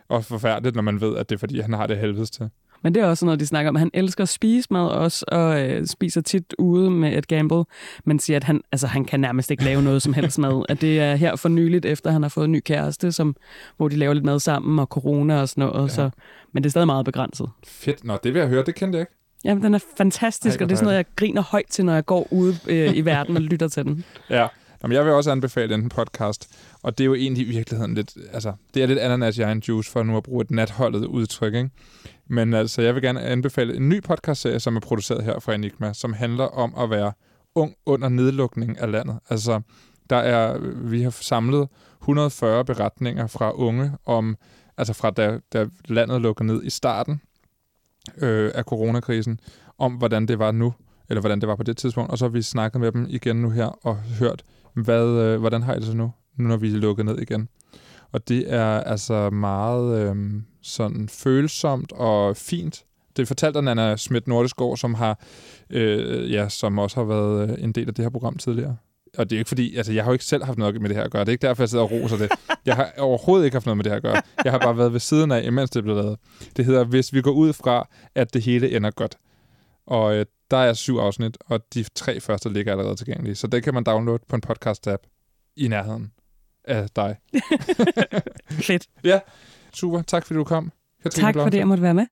S1: Og forfærdeligt, når man ved, at det er, fordi han har det helvedes til.
S3: Men det er også noget, de snakker om. Han elsker at spise mad også, og øh, spiser tit ude med et gamble, men siger, at han, altså, han kan nærmest ikke lave noget som helst mad. At det er her for nyligt, efter han har fået en ny kæreste, som, hvor de laver lidt mad sammen, og corona og sådan noget.
S1: Ja.
S3: Så, men det er stadig meget begrænset.
S1: Fedt. Nå, det vil jeg høre. Det kendte jeg ikke.
S3: Jamen, den er fantastisk,
S1: Ej,
S3: og det er sådan noget, jeg griner højt til, når jeg går ude øh, i verden og lytter til den.
S1: Ja, Jamen, jeg vil også anbefale den podcast, og det er jo egentlig i virkeligheden lidt, altså, det er lidt ananas i egen juice, for nu at bruge et natholdet udtryk, ikke? Men altså, jeg vil gerne anbefale en ny podcastserie, som er produceret her fra Enigma, som handler om at være ung under nedlukning af landet. Altså, der er, vi har samlet 140 beretninger fra unge om, altså fra da, da landet lukker ned i starten øh, af coronakrisen, om hvordan det var nu, eller hvordan det var på det tidspunkt, og så har vi snakket med dem igen nu her og hørt, hvad, øh, hvordan har I det så nu, nu når vi er lukket ned igen. Og det er altså meget øh, sådan følsomt og fint. Det fortalte Nana Schmidt Nordeskov, som har, øh, ja, som også har været øh, en del af det her program tidligere. Og det er ikke fordi, altså jeg har jo ikke selv haft noget med det her at gøre. Det er ikke derfor, jeg sidder og roser det. Jeg har overhovedet ikke haft noget med det her at gøre. Jeg har bare været ved siden af, imens det blev lavet. Det hedder, hvis vi går ud fra, at det hele ender godt. Og øh, der er syv afsnit, og de tre første ligger allerede tilgængelige. Så det kan man downloade på en podcast-app i nærheden af dig.
S3: Fedt.
S1: Super, tak fordi du kom. Katrine
S3: Tak fordi
S1: Blomfeldt.
S3: jeg måtte være med.